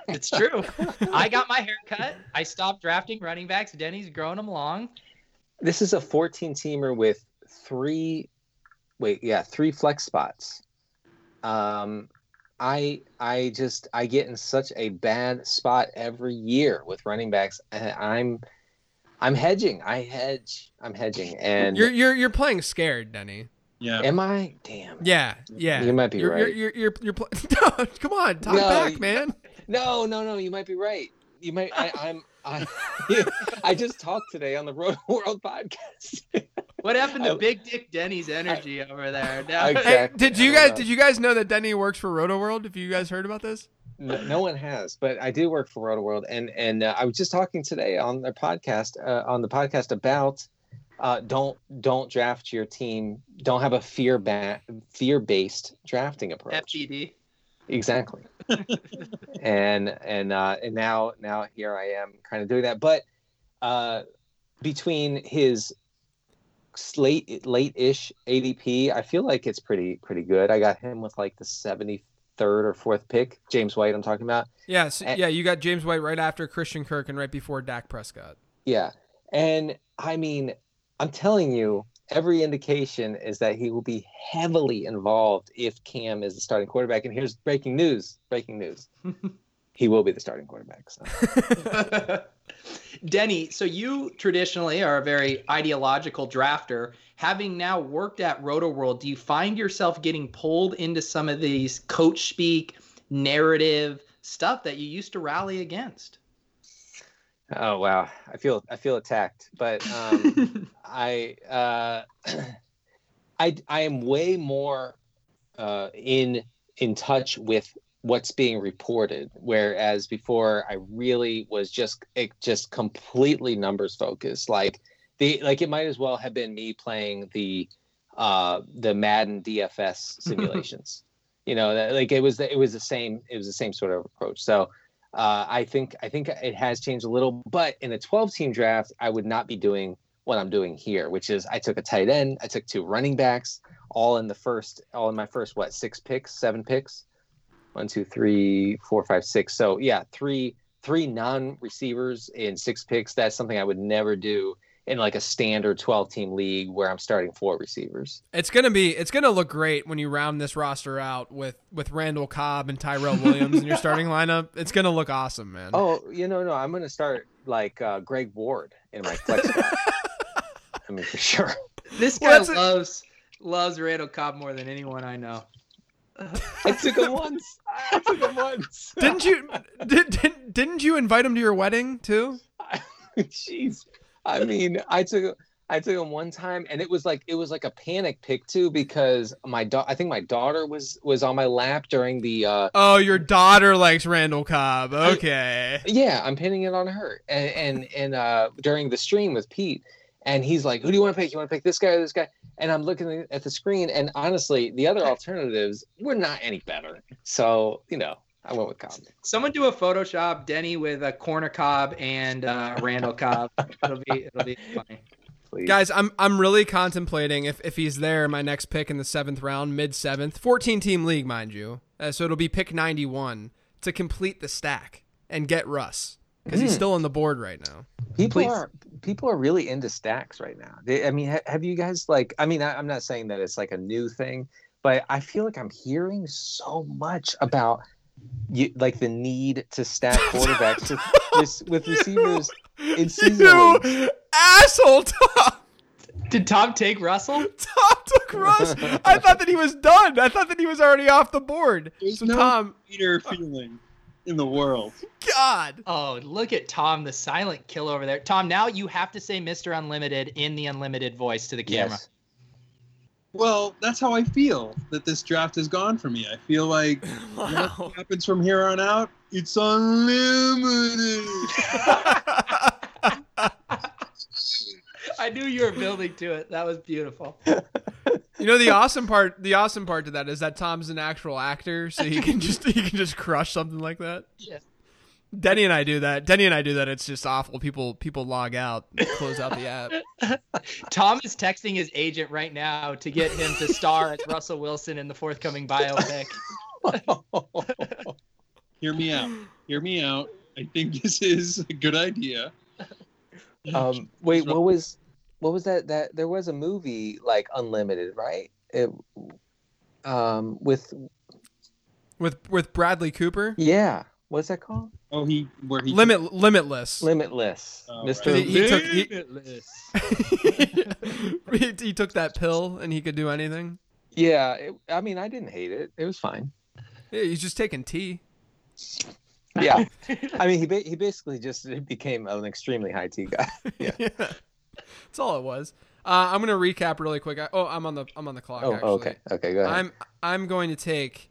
It's true. (laughs) I got my hair cut. I stopped drafting running backs. Denny's growing them long. This is a 14 teamer with three. Wait, yeah, three flex spots. Um, I I just I get in such a bad spot every year with running backs. and I'm I'm hedging. I hedge. I'm hedging. And You're you're you're playing scared, Denny. Yeah. am I? Damn. Yeah, yeah. You might be you're, right. You're you're you're, you're pl- (laughs) no, come on, talk No, back, you- man. No, no, no. You might be right. You might. I, I'm. I. (laughs) I just talked today on the Road (laughs) World podcast. What happened to I- Big Dick Denny's energy over there? Now- (laughs) I- Hey, Exactly. did you guys know. did you guys know that Denny works for Rotoworld? If you guys heard about this, no, no one has, but I do work for Rotoworld, and and uh, I was just talking today on their podcast uh, on the podcast about uh, don't don't draft your team. Don't have a fear ba- fear based drafting approach. FGD. Exactly. (laughs) and and uh, and now now here I am kind of doing that. But uh, between his late late ish ADP, I feel like it's pretty pretty good. I got him with like the seventy third or fourth pick. James White, I'm talking about. Yeah, so, And- yeah, you got James White right after Christian Kirk and right before Dak Prescott. Yeah. And I mean, I'm telling you, every indication is that he will be heavily involved if Cam is the starting quarterback. And here's breaking news breaking news. (laughs) he will be the starting quarterback. So. (laughs) Denny, so you traditionally are a very ideological drafter. Having now worked at Rotoworld, do you find yourself getting pulled into some of these coach speak, narrative stuff that you used to rally against? Oh wow, I feel I feel attacked, but um, (laughs) I uh, (clears throat) I I am way more uh, in in touch with what's being reported, whereas before I really was just it just completely numbers focused. Like the like it might as well have been me playing the uh, the Madden DFS (laughs) simulations. you know, that, like it was the, it was the same it was the same sort of approach. So uh, I think I think it has changed a little, but in a 12 team draft, I would not be doing what I'm doing here, which is I took a tight end, I took two running backs, all in the first, all in my first what six picks, seven picks, one, two, three, four, five, six. So yeah, three three non receivers in six picks. That's something I would never do in like a standard 12 team league where I'm starting four receivers. It's gonna be it's gonna look great when you round this roster out with with Randall Cobb and Tyrell Williams in your (laughs) starting lineup. It's gonna look awesome, man. Oh, you know, no, I'm gonna start like uh, Greg Ward in my flex. (laughs) squad. I mean, (laughs) for sure. This Well, guy a- loves loves Randall Cobb more than anyone I know. I took him once. I took him once. (laughs) Didn't you did, did didn't you invite him to your wedding too? (laughs) Jeez. I mean, I took I took him one time, and it was like it was like a panic pick too because my da- I think my daughter was was on my lap during the. uh Oh, your daughter likes Randall Cobb. Okay. Yeah, I'm pinning it on her, and and and uh during the stream with Pete, and he's like, "Who do you want to pick? You want to pick this guy or this guy?" And I'm looking at the screen, and honestly, the other (laughs) alternatives were not any better. So you know, I went with Cobb. Someone do a Photoshop Denny with a corner Cobb and uh, Randall Cobb. It'll be it'll be funny. Please. Guys, I'm I'm really contemplating if, if he's there, my next pick in the seventh round, mid seventh, 14 team league, mind you. Uh, so it'll be pick 91 to complete the stack and get Russ because he's Hmm. still on the board right now. people Please. are people are really into stacks right now. They, I mean, ha- have you guys like? I mean, I, I'm not saying that it's like a new thing, but I feel like I'm hearing so much about you, like the need to stack (laughs) quarterbacks with, with, with receivers in season You leagues. asshole, Tom. Did Tom take Russell? (laughs) Tom took Russ. I thought that he was done. I thought that he was already off the board. There's So no Tom, Peter feeling in the world. God. Oh, look at Tom, the silent kill over there. Tom, now you have to say Mr. Unlimited in the unlimited voice to the camera. Yes. Well, that's how I feel that this draft has gone for me. I feel like (laughs) Wow. what happens from here on out, it's unlimited. (laughs) (laughs) I knew you were building to it. That was beautiful. You know the awesome part. The awesome part to that is that Tom's an actual actor, so he can just he can just crush something like that. Yeah. Denny and I do that. Denny and I do that. It's just awful. People people log out, close out the app. (laughs) Tom is texting his agent right now to get him to star as Russell Wilson in the forthcoming biopic. (laughs) Hear me out. Hear me out. I think this is a good idea. um, wait, what was what was that? That there was a movie like Unlimited, right? It, um, with With with Bradley Cooper, yeah, what's that called? Oh, he where he limit limitless. Limitless, Oh, Mister. right. He- he took- he- Limitless. (laughs) he, he took that pill and he could do anything. Yeah, it, I mean, I didn't hate it. It was fine. Yeah, he's just taking tea. Yeah, (laughs) I mean, he ba- he basically just became an extremely high tea guy. (laughs) Yeah. That's all it was. Uh, I'm gonna recap really quick. I, oh, I'm on the I'm on the clock. Oh, actually. okay, okay, go ahead. I'm I'm going to take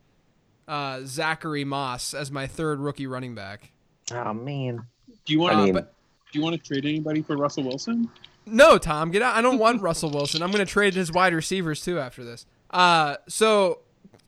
uh, Zachary Moss as my third rookie running back. oh man, Do you want I to? mean, but- do you want to trade anybody for Russell Wilson? No, Tom, get out. I don't want (laughs) Russell Wilson. I'm going to trade his wide receivers too after this. Uh, so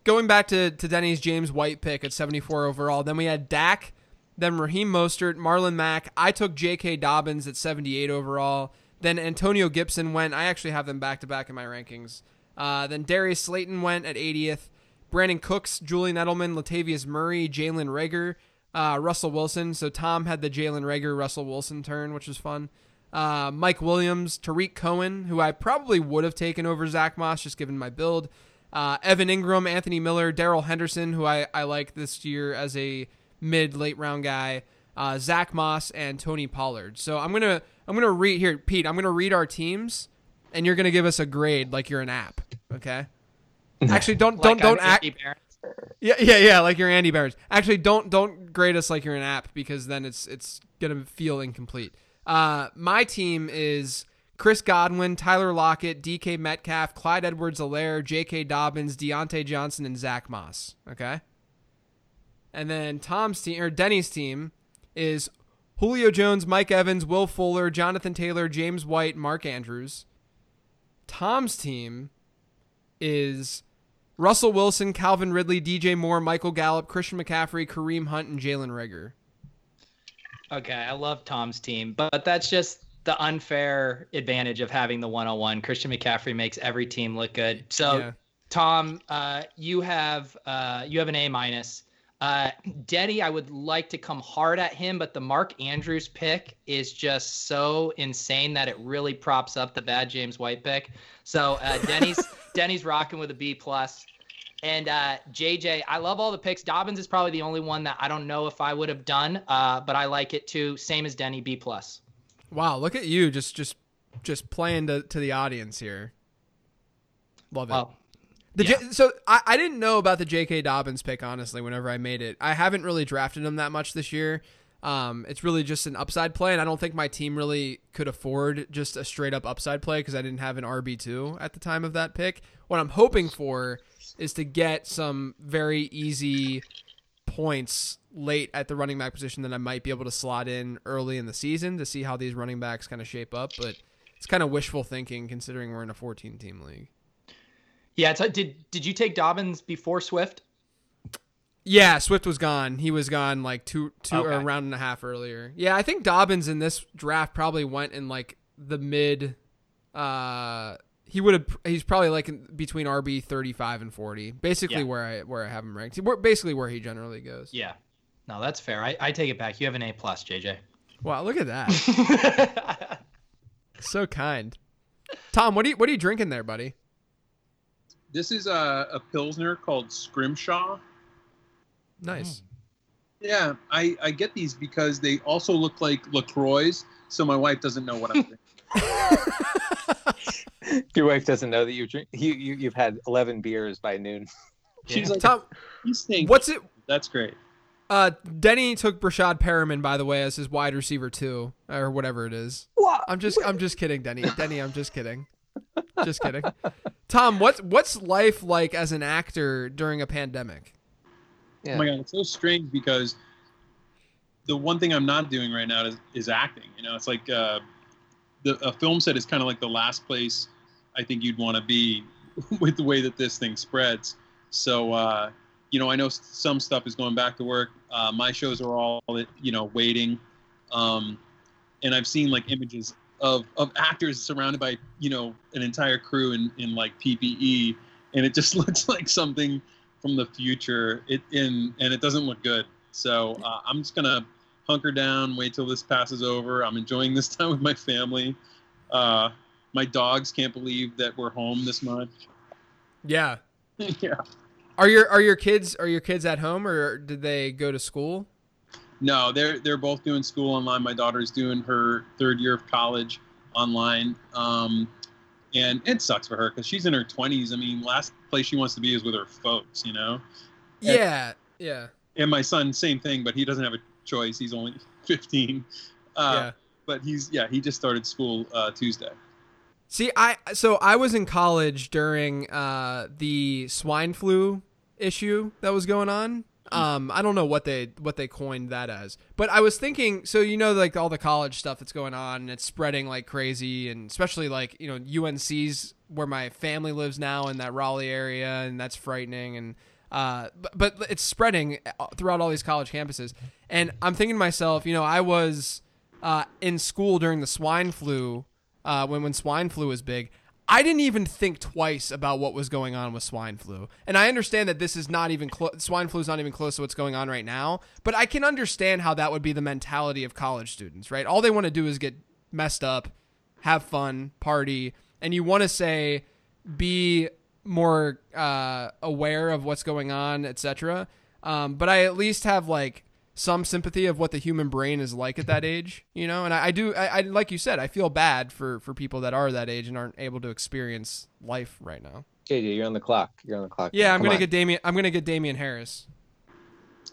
going back to, to Denny's James White pick at 74 overall, then we had Dak, then Raheem Mostert, Marlon Mack. I took J.K. Dobbins at 78 overall. Then Antonio Gibson went. I actually have them back to back in my rankings. Uh, then Darius Slayton went at 80th. Brandin Cooks, Julian Edelman, Latavius Murray, Jalen Reagor, uh, Russell Wilson. So Tom had the Jalen Reagor, Russell Wilson turn, which was fun. Uh, Mike Williams, Tarik Cohen, who I probably would have taken over Zack Moss just given my build. Uh, Evan Engram, Anthony Miller, Darrell Henderson, who I, I like this year as a mid late round guy. Uh, Zack Moss and Tony Pollard. So I'm gonna I'm gonna read here, Pete. I'm gonna read our teams, and you're gonna give us a grade like you're an app. Okay. (laughs) Actually, don't don't Like don't I'm act. Yeah, yeah, yeah. Like you're Andy Behrens. Actually, don't don't grade us like you're an app because then it's it's gonna feel incomplete. Uh, my team is Chris Godwin, Tyler Lockett, DK Metcalf, Clyde Edwards-Helaire, J.K. Dobbins, Diontae Johnson, and Zack Moss. Okay. And then Tom's team or Denny's team is Julio Jones, Mike Evans, Will Fuller, Jonathan Taylor, James White, Mark Andrews. Tom's team is Russell Wilson, Calvin Ridley, DJ Moore, Michael Gallup, Christian McCaffrey, Kareem Hunt, and Jalen Reagor. Okay, I love Tom's team, but that's just the unfair advantage of having the 101. Christian McCaffrey makes every team look good. So, Yeah. Tom, uh, you have uh, you have an A minus. Uh, Denny, I would like to come hard at him, but the Mark Andrews pick is just so insane that it really props up the bad James White pick. So uh, (laughs) Denny's Denny's rocking with a B plus. And uh, JJ, I love all the picks. Dobbins is probably the only one that I don't know if I would have done, uh, but I like it too. Same as Denny, B plus. Wow, look at you just just just playing to, to the audience here. Love it. Well, The Yeah. J- so I, I didn't know about the J.K. Dobbins pick honestly. Whenever I made it, I haven't really drafted him that much this year. Um, it's really just an upside play, and I don't think my team really could afford just a straight up upside play because I didn't have an RB two at the time of that pick. What I'm hoping for is to get some very easy points late at the running back position that I might be able to slot in early in the season to see how these running backs kind of shape up. But it's kind of wishful thinking considering we're in a 14 team league. Yeah. It's, did did you take Dobbins before Swift? Yeah, Swift was gone. He was gone like two two or a round and a half earlier. Yeah, I think Dobbins in this draft probably went in like the mid uh he would have he's probably like in between RB 35 and 40. Basically Yeah. where I where I have him ranked. Basically where he generally goes. Yeah. No, that's fair. I, I take it back. You have an A plus, JJ. Wow, look at that. (laughs) so kind. Tom, what are you what are you drinking there, buddy? This is a, a pilsner called Scrimshaw. Nice. Yeah, I, I get these because they also look like LaCroix, so my wife doesn't know what I'm drinking. (laughs) Your wife doesn't know that you drink. You, you you've had eleven beers by noon. (laughs) She's Yeah. like, Tom, what's it That's great. uh Denny took Breshad Perriman by the way as his wide receiver too or whatever it is. What? I'm just I'm just kidding, Denny. Denny, I'm just kidding. (laughs) Just kidding. Tom, what's what's life like as an actor during a pandemic? Yeah. Oh my god, it's so strange because the one thing I'm not doing right now is, is acting. You know, it's like uh, the a film set is kind of like the last place I think you'd want to be (laughs) with the way that this thing spreads. So, uh, you know, I know some stuff is going back to work. Uh, my shows are all, you know, waiting, um, and I've seen like images of of actors surrounded by you know an entire crew in in like PPE, and it just (laughs) looks like something from the future. It in and it doesn't look good. So uh, I'm just gonna hunker down, wait till this passes over. I'm enjoying this (laughs) time with my family. Uh, my dogs can't believe that we're home this much. Yeah. (laughs) yeah. Are your are your kids are your kids at home or did they go to school? No, they're they're both doing school online. My daughter's doing her third year of college online, um, and it sucks for her because she's in her 20s. I mean, last place she wants to be is with her folks, you know. Yeah. Yeah. And my son, same thing, but he doesn't have a choice. He's only (laughs) 15. Uh, yeah. But he's yeah, he just started school uh, Tuesday. See, I so I was in college during uh, the swine flu issue that was going on. Um, I don't know what they what they coined that as, but I was thinking. So you know, like all the college stuff that's going on, and it's spreading like crazy, and especially like you know UNC's where my family lives now in that Raleigh area, and that's frightening. And uh, but, but it's spreading throughout all these college campuses, and I'm thinking to myself, you know, I was uh, in school during the swine flu uh, when when swine flu was big. I didn't even think twice about what was going on with swine flu. And I understand that this is not even close. Swine flu is not even close to what's going on right now. But I can understand how that would be the mentality of college students, right? All they want to do is get messed up, have fun, party, and you want to say be more uh, aware of what's going on, etc. Um, but I at least have like some sympathy of what the human brain is like at that age, you know. And I, I do, I, I like you said, I feel bad for for people that are that age and aren't able to experience life right now. JJ, you're on the clock. You're on the clock. Yeah, I'm Come gonna on. get Damien. I'm gonna get Damien Harris.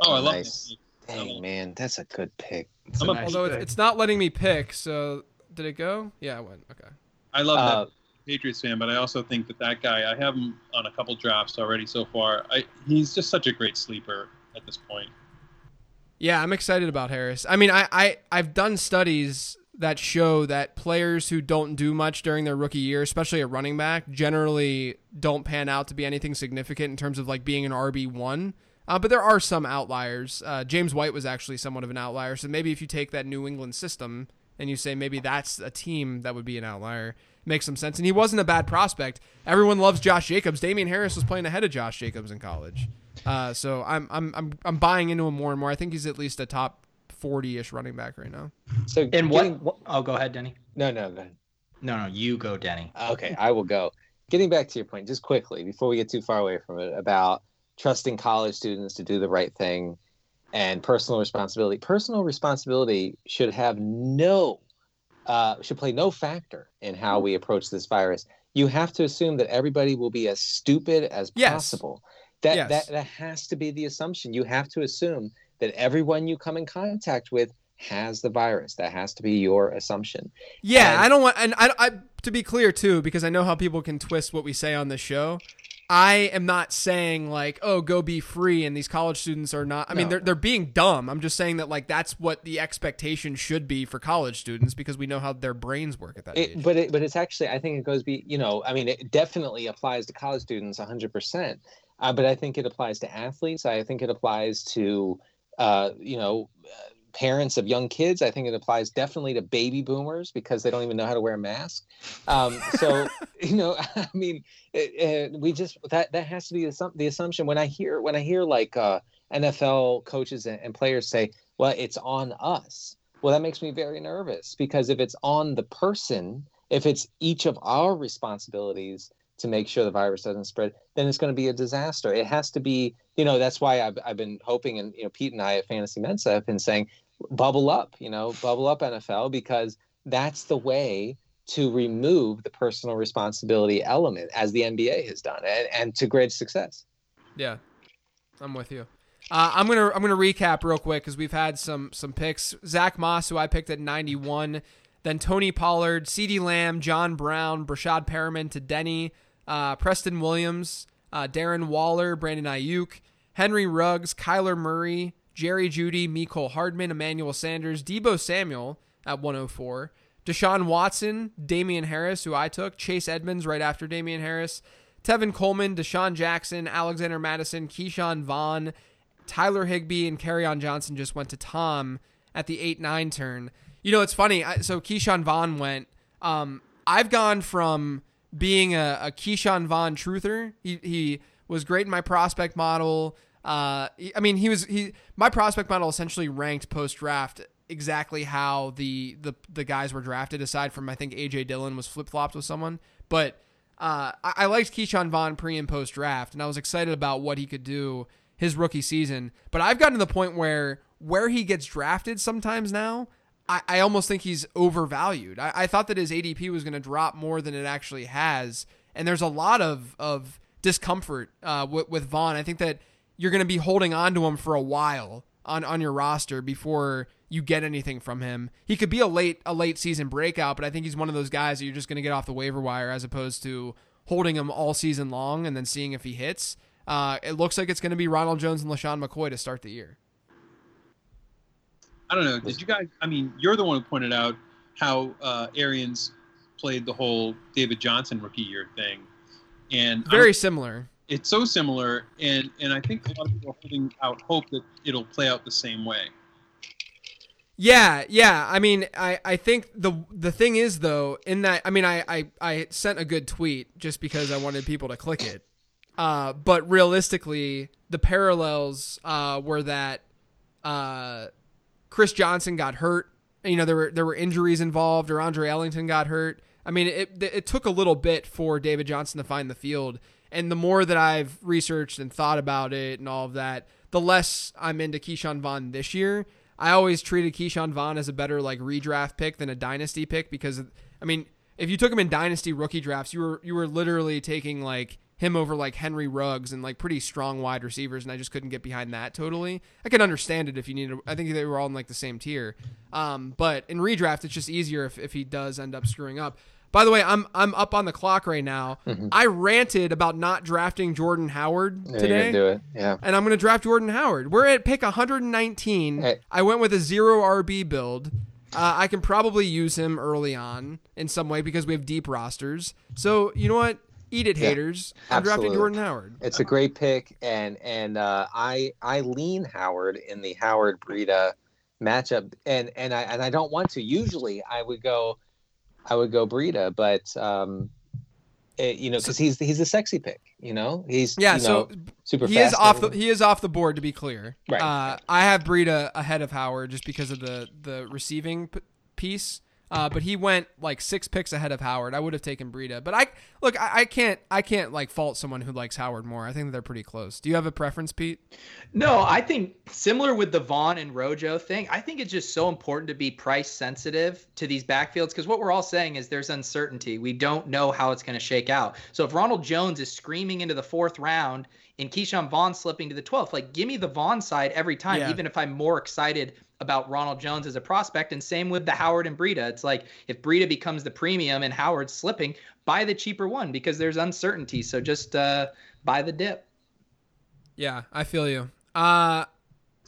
Oh, I love Nice. this. Dang man, that's a good pick. It's a- nice Although it's, pick. it's not letting me pick. So did it go? Yeah, it went. Okay. I love Uh, that Patriots fan, but I also think that that guy. I have him on a couple drafts already so far. I he's just such a great sleeper at this point. Yeah, I'm excited about Harris. I mean, I, I I've done studies that show that players who don't do much during their rookie year, especially a running back, generally don't pan out to be anything significant in terms of like being an RB one. Uh, but there are some outliers. Uh, James White was actually somewhat of an outlier. So maybe if you take that New England system and you say maybe that's a team that would be an outlier, makes some sense. And he wasn't a bad prospect. Everyone loves Josh Jacobs. Damien Harris was playing ahead of Josh Jacobs in college. Uh, so I'm I'm I'm I'm buying into him more and more. I think he's at least a top forty-ish running back right now. So And getting- what? Oh, go ahead, Denny. No, no, go ahead. No, no, you go, Denny. Okay, I will go. Getting back to your point, just quickly before we get too far away from it, about trusting college students to do the right thing and personal responsibility. Personal responsibility should have no, uh, should play no factor in how we approach this virus. You have to assume that everybody will be as stupid as Yes. possible. That, Yes. that that has to be the assumption. You have to assume that everyone you come in contact with has the virus. That has to be your assumption. Yeah, And- I don't want, and I, I to be clear too, because I know how people can twist what we say on this show. I am not saying like, oh, go be free, and these college students are not. I mean, they're they're being dumb. I'm just saying that like that's what the expectation should be for college students because we know how their brains work at that It, age. but it, but it's actually I think it goes be you know I mean it definitely applies to college students 100 percent uh, but I think it applies to athletes. I think it applies to uh, you know parents of young kids. I think it applies definitely to baby boomers because they don't even know how to wear a mask. Um, so (laughs) you know (laughs) I mean it, it, we just that that has to be the, the assumption. When I hear when I hear like uh, NFL coaches and, and players say well it's on us well, that makes me very nervous because if it's on the person, if it's each of our responsibilities to make sure the virus doesn't spread, then it's going to be a disaster. It has to be, you know, that's why I've, I've been hoping, and, you know, Pete and I at Fantasy Mensa have been saying, bubble up, you know, bubble up NFL, because that's the way to remove the personal responsibility element as the NBA has done and, and to great success. Yeah, I'm with you. Uh, I'm gonna I'm gonna recap real quick because we've had some some picks. Zack Moss, who I picked at 91, then Tony Pollard, CeeDee Lamb, John Brown, Breshad Perriman to Denny, uh, Preston Williams, uh, Darren Waller, Brandon Aiyuk, Henry Ruggs, Kyler Murray, Jerry Jeudy, Mecole Hardman, Emmanuel Sanders, Deebo Samuel at 104, Deshaun Watson, Damien Harris, who I took, Chase Edmonds right after Damien Harris, Tevin Coleman, DeSean Jackson, Alexander Mattison, Ke'Shawn Vaughn, Tyler Higbee, and on Johnson just went to Tom at the 8 9 turn. You know, it's funny. So Ke'Shawn Vaughn went. Um, I've gone from being a, a Ke'Shawn Vaughn truther. He, he was great in my prospect model. Uh, I mean, he was he. My prospect model essentially ranked post draft exactly how the, the the guys were drafted. Aside from I think AJ Dillon was flip flopped with someone, but uh, I, I liked Ke'Shawn Vaughn pre and post draft, and I was excited about what he could do his rookie season. But I've gotten to the point where where he gets drafted sometimes now, I, I almost think he's overvalued. I, I thought that his ADP was going to drop more than it actually has, and there's a lot of of discomfort uh, with, with Vaughn. I think that you're going to be holding on to him for a while on on your roster before you get anything from him. He could be a late a late season breakout, but I think he's one of those guys that you're just going to get off the waiver wire as opposed to holding him all season long and then seeing if he hits. Uh, it looks like it's going to be Ronald Jones and LeSean McCoy to start the year. I don't know. Did you guys? I mean, you're the one who pointed out how uh, Arians played the whole David Johnson rookie year thing, and I'm- Very similar. it's so similar. And and I think a lot of people are holding out hope that it'll play out the same way. Yeah, yeah. I mean, I, I think the the thing is though, in that I mean, I, I, I sent a good tweet just because I wanted people to click it. Uh, but realistically, the parallels uh, were that uh, Chris Johnson got hurt. You know, there were there were injuries involved, or Andre Ellington got hurt. I mean, it it took a little bit for David Johnson to find the field, and the more that I've researched and thought about it and all of that, the less I'm into Ke'Shawn Vaughn this year. I always treated Ke'Shawn Vaughn as a better like redraft pick than a dynasty pick because I mean, if you took him in dynasty rookie drafts, you were you were literally taking like him over like Henry Ruggs and like pretty strong wide receivers, and I just couldn't get behind that totally. I can understand it if you need. I think they were all in like the same tier, um, but in redraft it's just easier if if he does end up screwing up. By the way, I'm I'm up on the clock right now. Mm-hmm. I ranted about not drafting Jordan Howard Yeah, today it. Yeah. and I'm going to draft Jordan Howard. We're at pick 119. Hey. I went with a zero RB build. Uh, I can probably use him early on in some way because we have deep rosters. So you know what? Eat it, Yeah, haters. I'm drafting. Jordan Howard. It's a great pick, and and uh, I I lean Howard in the Howard Breida matchup, and and I and I don't want to. Usually, I would go, I would go Breida, but um, it, you know, because he's he's a sexy pick. You know, he's Yeah, you so super. he fast is off the he is off the board to be clear. Right. Uh, I have Breida ahead of Howard just because of the the receiving p- piece. Uh, but he went like six picks ahead of Howard. I would have taken Breida, but I look. I, I can't. I can't like fault someone who likes Howard more. I think they're pretty close. Do you have a preference, Pete? No, I think similar with the Vaughn and Rojo thing, I think it's just so important to be price sensitive to these backfields because what we're all saying is there's uncertainty. We don't know how it's going to shake out. So if Ronald Jones is screaming into the fourth round and Ke'Shawn Vaughn slipping to the 12th, like give me the Vaughn side every time, Yeah. even if I'm more excited about Ronald Jones as a prospect. And same with the Howard and Breida. It's like if Breida becomes the premium and Howard's slipping, buy the cheaper one because there's uncertainty. So just uh, buy the dip. Yeah, I feel you. Uh,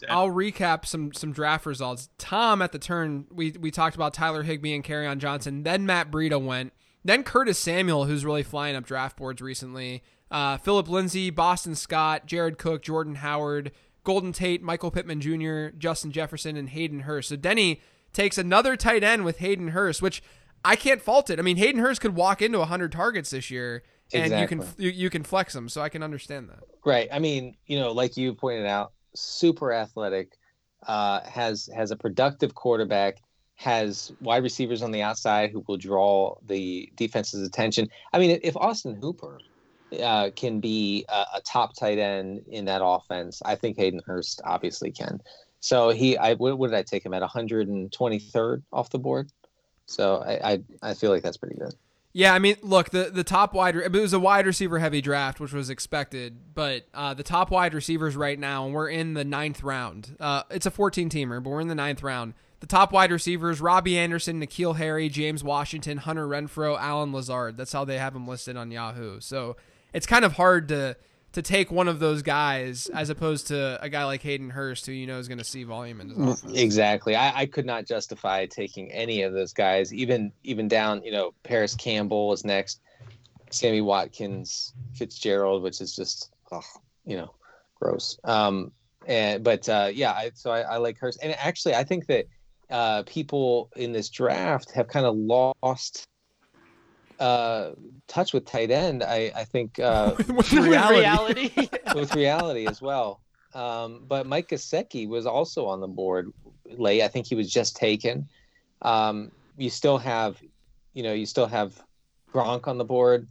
I'll recap some some draft results. Tom at the turn, we we talked about Tyler Higbee and on Johnson. Then Matt Breida went. Then Curtis Samuel, who's really flying up draft boards recently. Uh, Phillip Lindsay, Boston Scott, Jared Cook, Jordan Howard, Golden Tate, Michael Pittman Jr., Justin Jefferson, and Hayden Hurst. So Denny takes another tight end with Hayden Hurst, which I can't fault it. I mean, Hayden Hurst could walk into 100 targets this year, and you can you, you can flex him. So I can understand that. Right. I mean, you know, like you pointed out, super athletic, uh, has has a productive quarterback, has wide receivers on the outside who will draw the defense's attention. I mean, if Austin Hooper uh, can be a, a top tight end in that offense, I think Hayden Hurst obviously can. So he, I what, what did I take him at 123rd off the board? So I, I I feel like that's pretty good. Yeah, I mean, look, the the top wide it was a wide receiver heavy draft, which was expected, but uh, the top wide receivers right now, and we're in the ninth round. Uh, it's a 14 teamer, but we're in the ninth round. The top wide receivers: Robbie Anderson, N'Keal Harry, James Washington, Hunter Renfrow, Allen Lazard. That's how they have them listed on Yahoo. So it's kind of hard to to take one of those guys as opposed to a guy like Hayden Hurst, who you know is going to see volume in his offense. Exactly. I, I could not justify taking any of those guys, even even down. You know, Parris Campbell is next, Sammy Watkins, Fitzgerald, which is just, oh, you know, gross. Um, and but uh, yeah, I, so I, I like Hurst, and actually, I think that uh, people in this draft have kind of lost uh, touch with tight end. I I think. Uh, (laughs) With reality. reality. (laughs) with reality as well. Um, but Mike Gesicki was also on the board late. I think he was just taken. Um, you still have, you know, you still have Gronk on the board.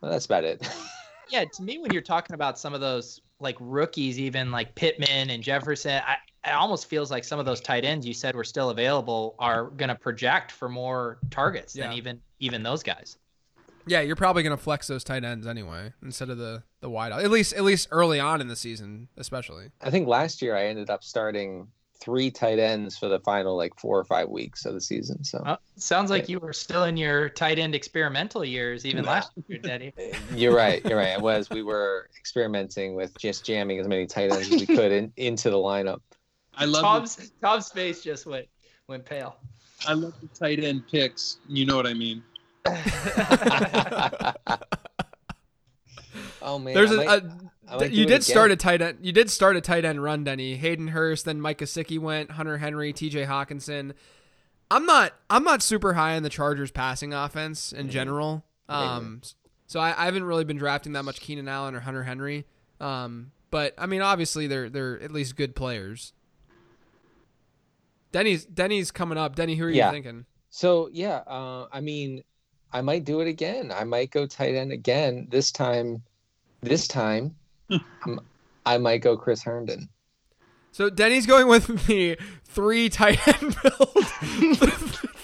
Well, that's about it. (laughs) yeah, to me, when you're talking about some of those like rookies, even like Pittman and Jefferson, I, it almost feels like some of those tight ends you said were still available are going to project for more targets than even even those guys. Yeah, you're probably going to flex those tight ends anyway instead of the the wide out. At least at least early on in the season, especially. I think last year I ended up starting three tight ends for the final like four or five weeks of the season. So Uh, sounds like you were still in your tight end experimental years even Nah. last year, Daddy. (laughs) you're right. You're right. It was. We were experimenting with just jamming as many tight ends as we could in, into the lineup. I love the, Tom's Tom's face just went went pale. I love the tight end picks. You know what I mean. (laughs) oh man, There's I a, might- a I might you did start a tight end. You did start a tight end run, Denny. Hayden Hurst, then Mike Gesicki went. Hunter Henry, T.J. Hockenson. I'm not. I'm not super high on the Chargers passing offense in general. Um, so I, I haven't really been drafting that much Keenan Allen or Hunter Henry. Um, but I mean, obviously they're they're at least good players. Denny's Denny's coming up. Denny, who are Yeah. you thinking? So yeah, uh, I mean, I might do it again. I might go tight end again. This time, this time, um, I might go Chris Herndon. So Denny's going with (laughs) me three tight end build (laughs)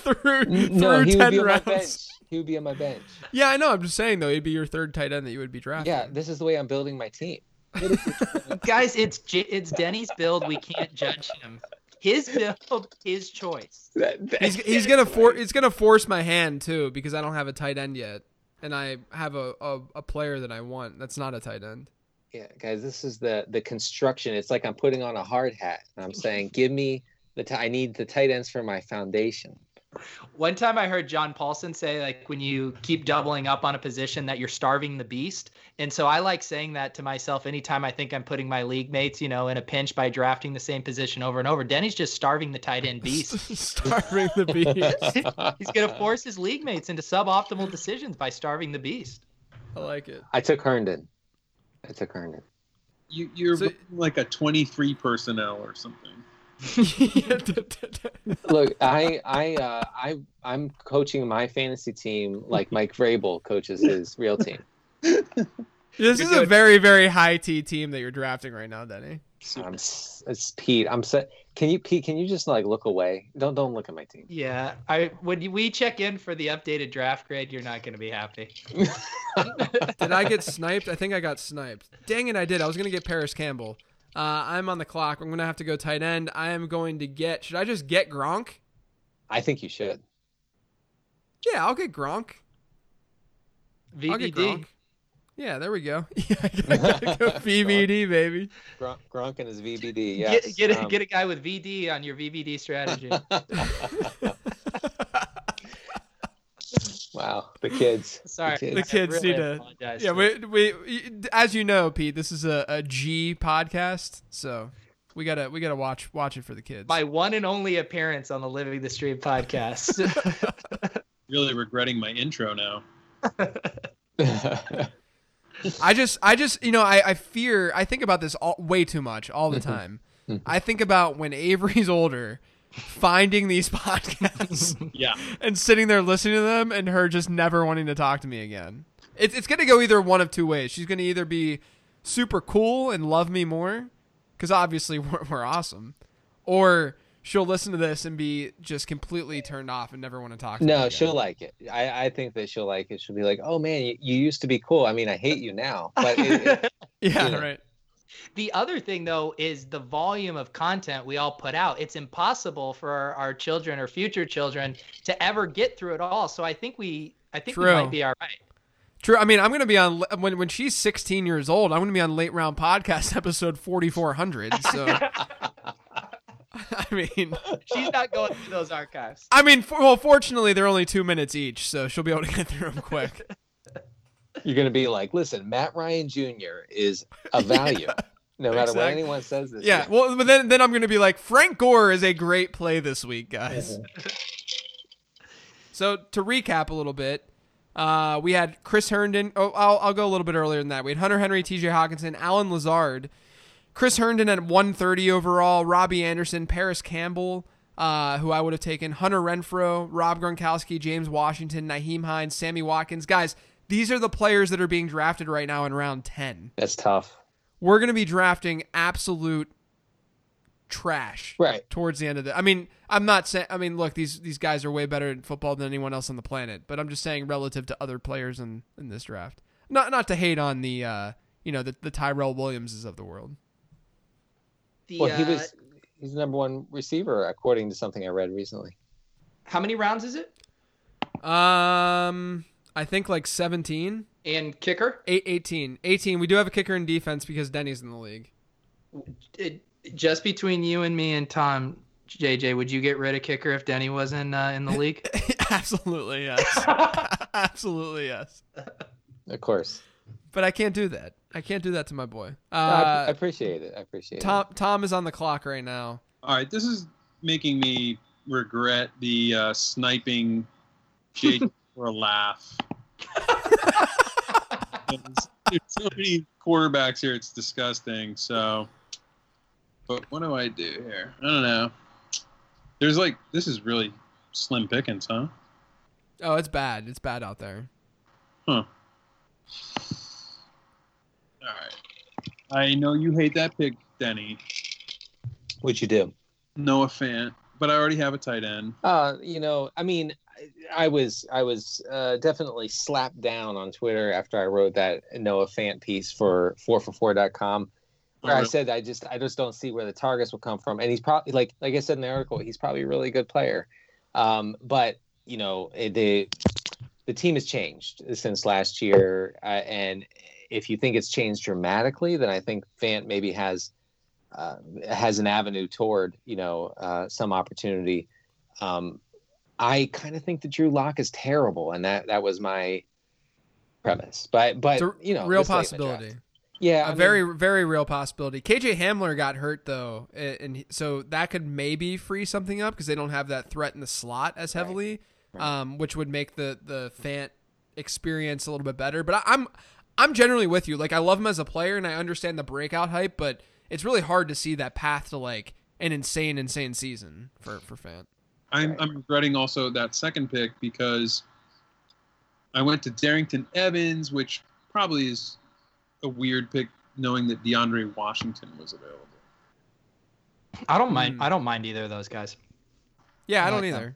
through No, through he would ten be on rounds. my bench. He would be on my bench. Yeah, I know. I'm just saying though, he'd be your third tight end that you would be drafting. Yeah, this is the way I'm building my team. (laughs) Guys, it's it's Denny's build. We can't judge him. His build, his choice. (laughs) he's he's gonna for it's gonna force my hand too because I don't have a tight end yet, and I have a, a, a player that I want that's not a tight end. Yeah, guys, this is the the construction. It's like I'm putting on a hard hat. And I'm saying, give me the. T- I need the tight ends for my foundation. One time I heard John Paulsen say, like, when you keep doubling up on a position, that you're starving the beast. And so I like saying that to myself anytime I think I'm putting my league mates, you know, in a pinch by drafting the same position over and over. Denny's just starving the tight end beast. (laughs) Starving the beast. (laughs) He's going to force his league mates into suboptimal decisions by starving the beast. I like it. I took Herndon. I took Herndon. You, you're So- like a 23 personnel or something. (laughs) Look, I I uh, I I'm coaching my fantasy team like Mike Vrabel coaches his real team. this You're is a very very high T team that you're drafting right now, Denny. I'm it's Pete. I'm set. Can you Pete? Can you just like look away? Don't don't look at my team. Yeah, I when we check in for the updated draft grade, you're not going to be happy. (laughs) Did I get sniped? I think I got sniped. Dang it, I did. I was gonna get Parris Campbell. Uh, I'm on the clock. I'm gonna have to go tight end. I am going to get. Should I just get Gronk? I think you should. Yeah, I'll get Gronk. I'll get Gronk. Yeah, there we go. (laughs) Yeah, I gotta, gotta go (laughs) (laughs) VBD, baby. Gronk, Gronk and his VBD. Yes. Get get a, um, get a guy with VD on your VBD strategy. Wow, the kids. (laughs) Sorry, kids. The kids really need to- Yeah, we, we as you know, Pete, this is a, a G podcast, so we gotta we gotta watch watch it for the kids. my one and only appearance on the Living the Stream podcast. (laughs) (laughs) Really regretting my intro now. I just I just you know I, I fear I think about this all, way too much all the mm-hmm. time. Mm-hmm. I think about when Avery's older, finding these (laughs) podcasts Yeah. and sitting there listening to them, and her just never wanting to talk to me again. It's it's gonna go either one of two ways. She's gonna either be super cool and love me more, because obviously (laughs) we're, we're awesome, or she'll listen to this and be just completely turned off and never want to talk to me. no, again. she'll like it. I, I think that she'll like it. She'll be like, "Oh man, you, you used to be cool. I mean, I hate you now." But it, it- (laughs) Yeah, Yeah. right. The other thing though is the volume of content we all put out. It's impossible for our, our children or future children to ever get through it all. So I think we I think we True. might be all right. True. I mean, I'm going to be on when when she's 16 years old. I'm going to be on late round podcast (laughs) episode 4400. So, (laughs) (laughs) I mean, She's not going through those archives. I mean, for, well, fortunately, they're only two minutes each, so she'll be able to get through them quick. You're gonna be like, "Listen, Matt Ryan Jr. is a (laughs) value, no matter what anyone says." This yeah. year." Well, but then then I'm going to be like, Frank Gore is a great play this week, guys. So to recap a little bit, uh, we had Chris Herndon. Oh, I'll, I'll go a little bit earlier than that. We had Hunter Henry, T.J. Hockenson, Allen Lazard, Chris Herndon at 130 overall, Robbie Anderson, Parris Campbell, uh, who I would have taken, Hunter Renfrow, Rob Gronkowski, James Washington, Nyheim Hines, Sammy Watkins. Guys, these are the players that are being drafted right now in round 10. That's tough. We're going to be drafting absolute trash Right. towards the end of the. I mean, I'm not saying. I mean, look, these these guys are way better at football than anyone else on the planet. But I'm just saying, relative to other players in in this draft, not not to hate on the uh, you know the the Tyrell Williamses of the world. The, Well, he uh, was he's the number one receiver according to something I read recently. how many rounds is it? Um, I think like 17, And kicker? 8, 18, 18. We do have a kicker in defense because Denny's in the league. It, just between you and me and Tom, JJ, would you get rid of kicker if Denny was in uh, in the league? (laughs) Absolutely yes. (laughs) Absolutely yes. Of course. But I can't do that. I can't do that to my boy. No, I, I Uh, appreciate it. I appreciate it. Tom Tom is on the clock right now. All right, this is making me regret the uh, sniping Jake for a laugh. There's (laughs) there's so many quarterbacks here; it's disgusting. So, but what do I do here? I don't know. There's like this is really slim pickings, huh? Oh, it's bad. It's bad out there. Huh. All right. I know you hate that pick, Denny. it. What'd you do? Noah Fant, but I already have a tight end. Uh, you know, I mean, I, was I was uh, definitely slapped down on Twitter after I wrote that Noah Fant piece for 4for4.com where I said I just I just don't see where the targets will come from, and he's probably like like I said in the article, he's probably a really good player, um, but you know the the team has changed since last year, uh, and if you think it's changed dramatically, then I think Fant maybe has uh, has an avenue toward you know uh, some opportunity. Um, I kind of think that Drew Lock is terrible, and that that was my premise. But but It's a you know, real this late in the possibility. Yeah, a I mean- very very real possibility. KJ Hamler got hurt though, a- and so that could maybe free something up because they don't have that threat in the slot as heavily, Right. um, which would make the the Fant experience a little bit better. But I, I'm I'm generally with you. Like I love him as a player, and I understand the breakout hype, but it's really hard to see that path to like an insane insane season for for Fant. I'm, Right. I'm regretting also that second pick because I went to Darrynton Evans, which probably is a weird pick, knowing that DeAndre Washington was available. I don't mind. Hmm. I don't mind either of those guys. Yeah, I, I don't like either.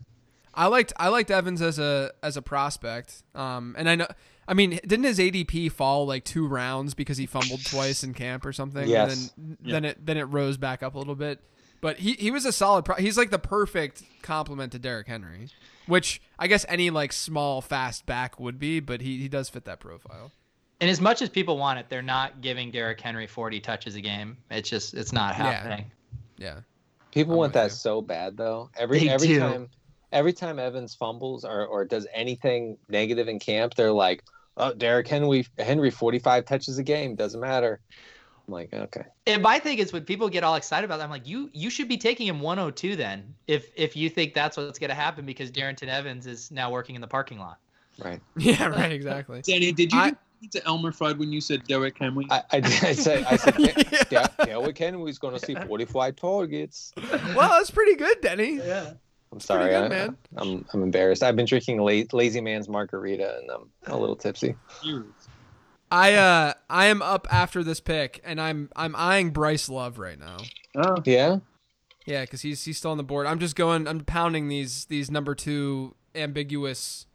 I liked I liked Evans as a as a prospect. Um, and I know I mean, didn't his ADP fall like two rounds because he fumbled twice in camp or something? Yes. And then then it then it rose back up a little bit. But he he was a solid. Pro- he's like the perfect complement to Derrick Henry, which I guess any like small fast back would be. But he he does fit that profile. And as much as people want it, they're not giving Derrick Henry 40 touches a game. It's just it's not happening. Yeah. People I'm want that you. so bad though. Every They every do. time every time Evans fumbles or, or does anything negative in camp, they're like, "Oh, Derrick Henry Henry 45 touches a game, doesn't matter." I'm like, "Okay." And my thing is when people get all excited about that, I'm like, you you should be taking him 102 then, if if you think that's what's gonna happen because Darrynton Evans is now working in the parking lot. Right. (laughs) Yeah. Right. Exactly. Danny, did you I- to Elmer Fudd when you said Derrick Henry? I, I, did- I said I said (laughs) Yeah. yeah. Derrick Henry's going to see 45 targets. well, that's pretty good, Denny. Yeah. I'm sorry, good, I, man. I'm I'm embarrassed. I've been drinking la- Lazy Man's margarita and I'm a little tipsy. Serious. I uh I am up after this pick, and I'm I'm eyeing Bryce Love right now. Oh, Yeah. Yeah, because he's he's still on the board. I'm just going. I'm pounding these these number two ambiguous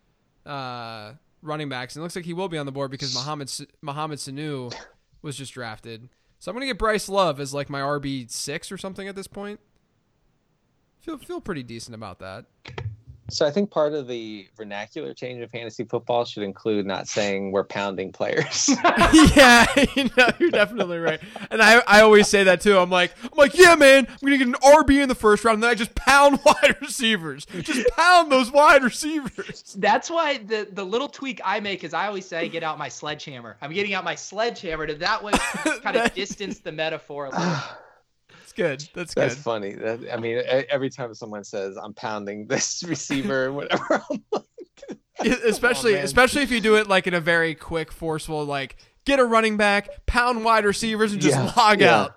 uh, running backs, and it looks like he will be on the board because Muhammad S- Mohamed Sanu was just drafted. So I'm gonna get Bryce Love as like my RB six or something at this point. Feel feel pretty decent about that. So I think part of the vernacular change in fantasy football should include not saying we're pounding players. (laughs) yeah, (laughs) you know, you're definitely right. And I, I always say that too. I'm like, I'm like, yeah, man, I'm gonna get an RB in the first round, and then I just pound (laughs) wide receivers, just pound those wide receivers. That's why the the little tweak I make is I always say get out my sledgehammer. I'm getting out my sledgehammer to that way kind of distance the metaphor a little. (sighs) That's good. That's good. That's funny. That, I mean, every time someone says I'm pounding this (laughs) receiver whatever, (laughs) I'm like, (laughs) especially man. especially if you do it like in a very quick, forceful, like get a running back, pound wide receivers, and just Yeah, log yeah. out.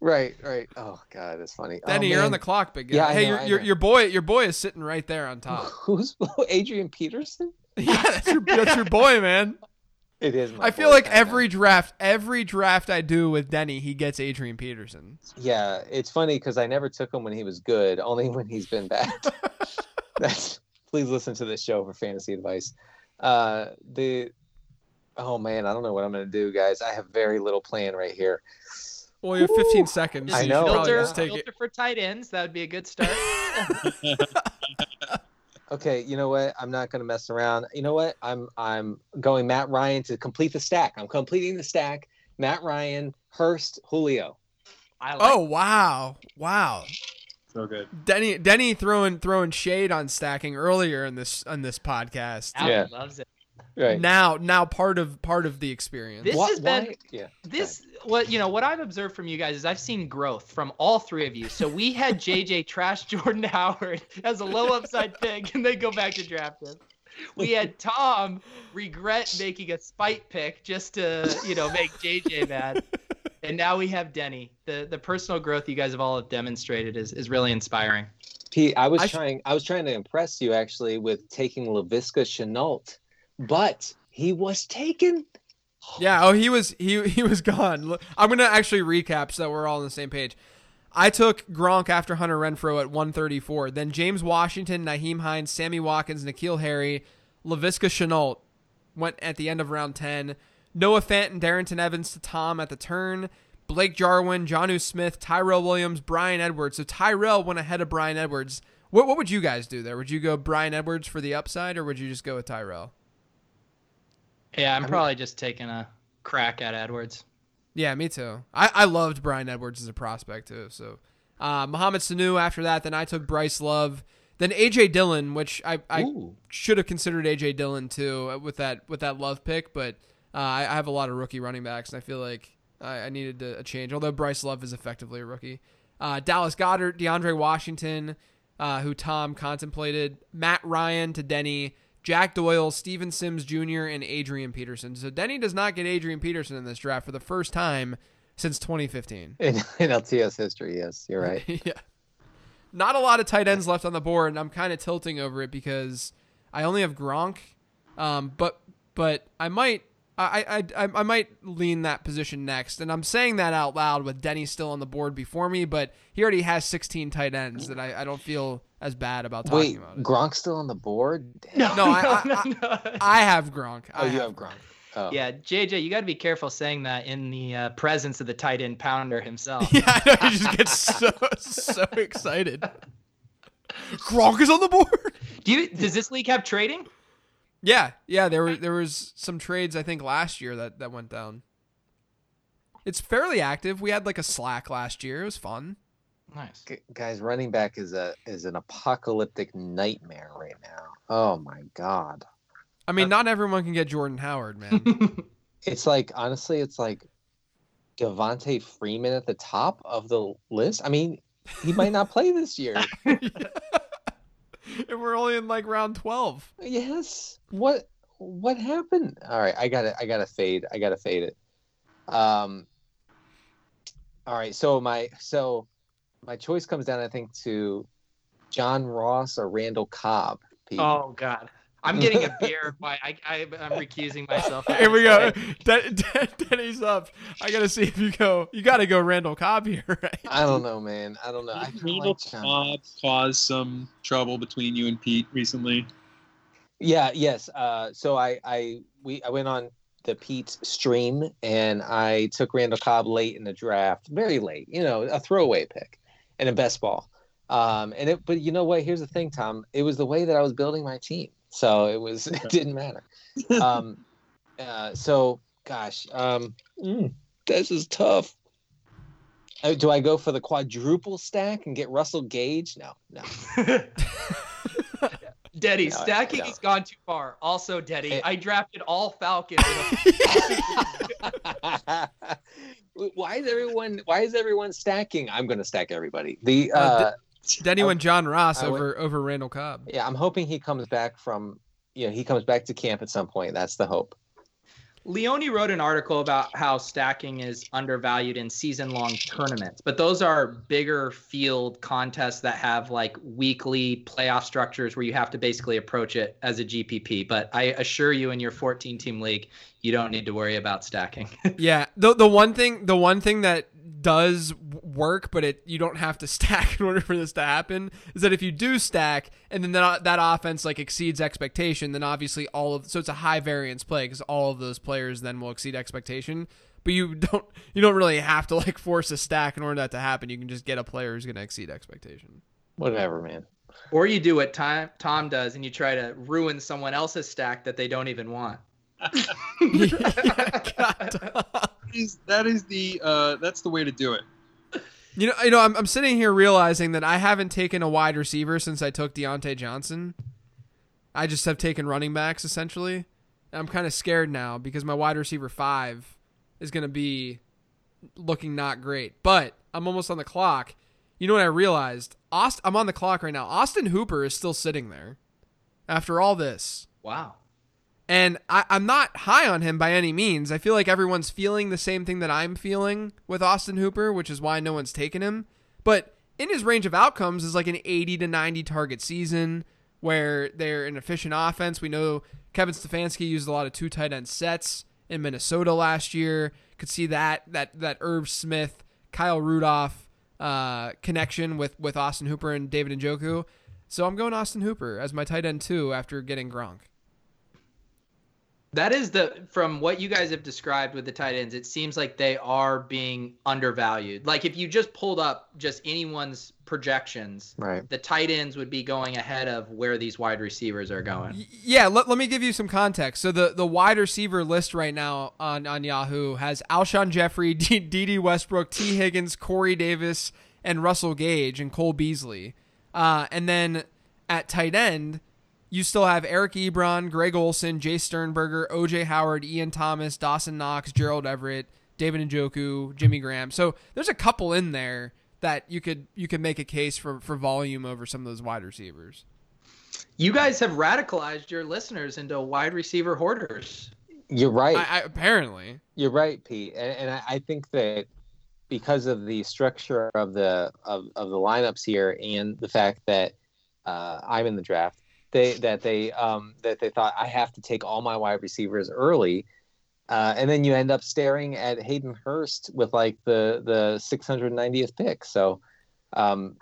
right, right. Oh God, that's funny. Danny, oh, you're on the clock, big guy. Yeah, hey, know, your your boy your boy is sitting right there on top. Who's Adrian Peterson? yeah, that's your that's your boy, man. It is. My I feel like kinda. every draft, every draft I do with Denny, he gets Adrian Peterson. Yeah, it's funny because I never took him when he was good, only when he's been bad. (laughs) That's please listen to this show for fantasy advice. Uh, the oh man, I don't know what I'm gonna do, guys. I have very little plan right here. Well, you have 15 Ooh, seconds. I know, filter, just take filter it. for tight ends. That would be a good start. (laughs) (laughs) Okay, you know what? I'm not gonna mess around. You know what? I'm I'm going Matt Ryan to complete the stack. I'm completing the stack. Matt Ryan, Hurst, Julio. I like Oh wow, wow. so good. Denny Denny throwing throwing shade on stacking earlier in this on this podcast. Alan Yeah. loves it. Right. now now part of part of the experience. This Why- has been why- yeah. this what you know what I've observed from you guys is I've seen growth from all three of you. So we had (laughs) JJ trash Jordan (laughs) Howard as a low upside pick, and then go back to draft him. We had Tom regret making a spite pick just to you know make JJ mad, and now we have Denny. The the personal growth you guys have all have demonstrated is is really inspiring. Pete, I was I sh- trying. I was trying to impress you actually with taking Laviska Shenault, but he was taken. Yeah. Oh, he was he he was gone. I'm gonna actually recap so that we're all on the same page. I took Gronk after Hunter Renfrow at 134. Then James Washington, Nyheim Hines, Sammy Watkins, N'Keal Harry, Laviska Shenault went at the end of round 10. Noah Fant and Darrington Evans to Tom at the turn. Blake Jarwin, Jonnu Smith, Tyrell Williams, Bryan Edwards. So Tyrell went ahead of Bryan Edwards. What what would you guys do there? Would you go Bryan Edwards for the upside, or would you just go with Tyrell? Yeah, I'm I'm- probably just taking a crack at Edwards. Yeah, me too. I, I loved Bryan Edwards as a prospect too. So, uh, Mohamed Sanu after that. Then I took Bryce Love. Then AJ Dillon, which I, I Ooh. should have considered AJ Dillon too uh, with that with that Love pick, but uh, I, I have a lot of rookie running backs, and I feel like I, I needed a, a change. Although Bryce Love is effectively a rookie. Uh, Dallas Goedert, DeAndre Washington, uh, who Tom contemplated, Matt Ryan to Denny, Jack Doyle, Steven Sims Jr., and Adrian Peterson. So Denny does not get Adrian Peterson in this draft for the first time since 2015. In, in LTS history, yes, you're right. (laughs) yeah. Not a lot of tight ends left on the board, and I'm kind of tilting over it because I only have Gronk, um, but but I might I, I I I might lean that position next, and I'm saying that out loud with Denny still on the board before me, but he already has 16 tight ends that I, I don't feel as bad about talking Wait, about it. Gronk's still on the board? Damn. No, No, I- I- no. I have Gronk. Oh, I you have Gronk. Oh. Yeah, JJ, you got to be careful saying that in the uh, presence of the tight end pounder himself. (laughs) Yeah, I know. He just gets so (laughs) so excited. Gronk is on the board. Do you? Does this league have trading? Yeah, yeah. There were there was some trades I think last year that that went down. It's fairly active. We had like a Slack last year. It was fun. Nice. G- guys, running back is a is an apocalyptic nightmare right now. Oh my god. I mean, not everyone can get Jordan Howard, man. (laughs) It's like honestly, it's like Devonta Freeman at the top of the list. I mean, he might not play this year. (laughs) (laughs) and we're only in like round twelve. Yes. What what happened? All right, I got to I got to fade. I got to fade it. Um All right, so my so my choice comes down I think to John Ross or Randall Cobb. Pete. Oh God, I'm getting a beer. (laughs) By I, I I'm recusing myself. (laughs) Here we go. (laughs) Den- Den- Denny's up. I gotta see if you go. You gotta go Randall Cobb here, right? I don't know, man. I don't know. I kinda Randall like John Cobb caused some trouble between you and Pete recently. Yeah, yes. Uh, so I, I, we, I went on the Pete stream and I took Randall Cobb late in the draft, very late. You know, a throwaway pick, and a best ball. Um, and it, but you know what? Here's the thing, Tom. It was the way that I was building my team, so it was (laughs) it didn't matter. Um, (laughs) uh, so gosh, um, mm, this is tough. Uh, do I go for the quadruple stack and get Russell Gage? No, no. (laughs) Daddy, No, stacking has gone too far. Also, Daddy, Eh. I drafted all Falcons. a- (laughs) why is everyone why is everyone stacking i'm going to stack everybody the Uh, uh Denny went John Ross I went- over over Randall Cobb. yeah i'm hoping he comes back from you know he comes back to camp at some point that's the hope Leone wrote an article about how stacking is undervalued in season long tournaments, but those are bigger field contests that have like weekly playoff structures where you have to basically approach it as a GPP. But I assure you, in your 14 team league, you don't need to worry about stacking. (laughs) Yeah, the the one thing the one thing that does work, but it you don't have to (laughs) stack in order for this to happen, is that if you do stack and then that that offense like exceeds expectation, then obviously all of so it's a high variance play because all of those players then will exceed expectation. But you (laughs) don't you don't really have to like force a stack in order for that to happen. You can just get a player who's going to exceed expectation. whatever man or you do what Tom, Tom does and you try to ruin someone else's stack that they don't even want. (laughs) (laughs) God. Is- that is the uh, that's the way to do it. You know, you know, I'm, I'm sitting here realizing that I haven't taken a wide receiver since I took Diontae Johnson. I just have taken running backs essentially. I'm kind of scared now because my wide receiver five is going to be looking not great. But I'm almost on the clock. You know what I realized? Aust- I'm on the clock right now. Austin Hooper is still sitting there after all this. Wow. And I, I'm not high on him by any means. I feel like everyone's feeling the same thing that I'm feeling with Austin Hooper, which is why no one's taken him. But in his range of outcomes is like an 80 to 90 target season where they're an efficient offense. We know Kevin Stefanski used a lot of two tight end sets in Minnesota last year. Could see that that that Irv Smith, Kyle Rudolph uh, connection with with Austin Hooper and David Njoku. So I'm going Austin Hooper as my tight end too after getting Gronk. That is the from what you guys have described with the tight ends, it seems like they are being undervalued. Like if you just pulled up just anyone's projections, Right. the tight ends would be going ahead of where these wide receivers are going. Yeah, let, let me give you some context. So the, the wide receiver list right now on, on Yahoo has Alshon Jeffery, D- Dede Westbrook, Tee Higgins, Corey Davis, and Russell Gage and Cole Beasley. Uh, and then at tight end, you still have Eric Ebron, Greg Olsen, Jace Sternberger, O.J. Howard, Ian Thomas, Dawson Knox, Gerald Everett, David Njoku, Jimmy Graham. So there's a couple in there that you could you could make a case for, for volume over some of those wide receivers. You guys have radicalized your listeners into wide receiver hoarders. You're right. I, I, apparently. You're right, Pete, and, and I, I think that because of the structure of the of, of the lineups here and the fact that uh, I'm in the draft, they that they um, that they thought I have to take all my wide receivers early, uh, and then you end up staring at Hayden Hurst with like the the 690th pick. So, um,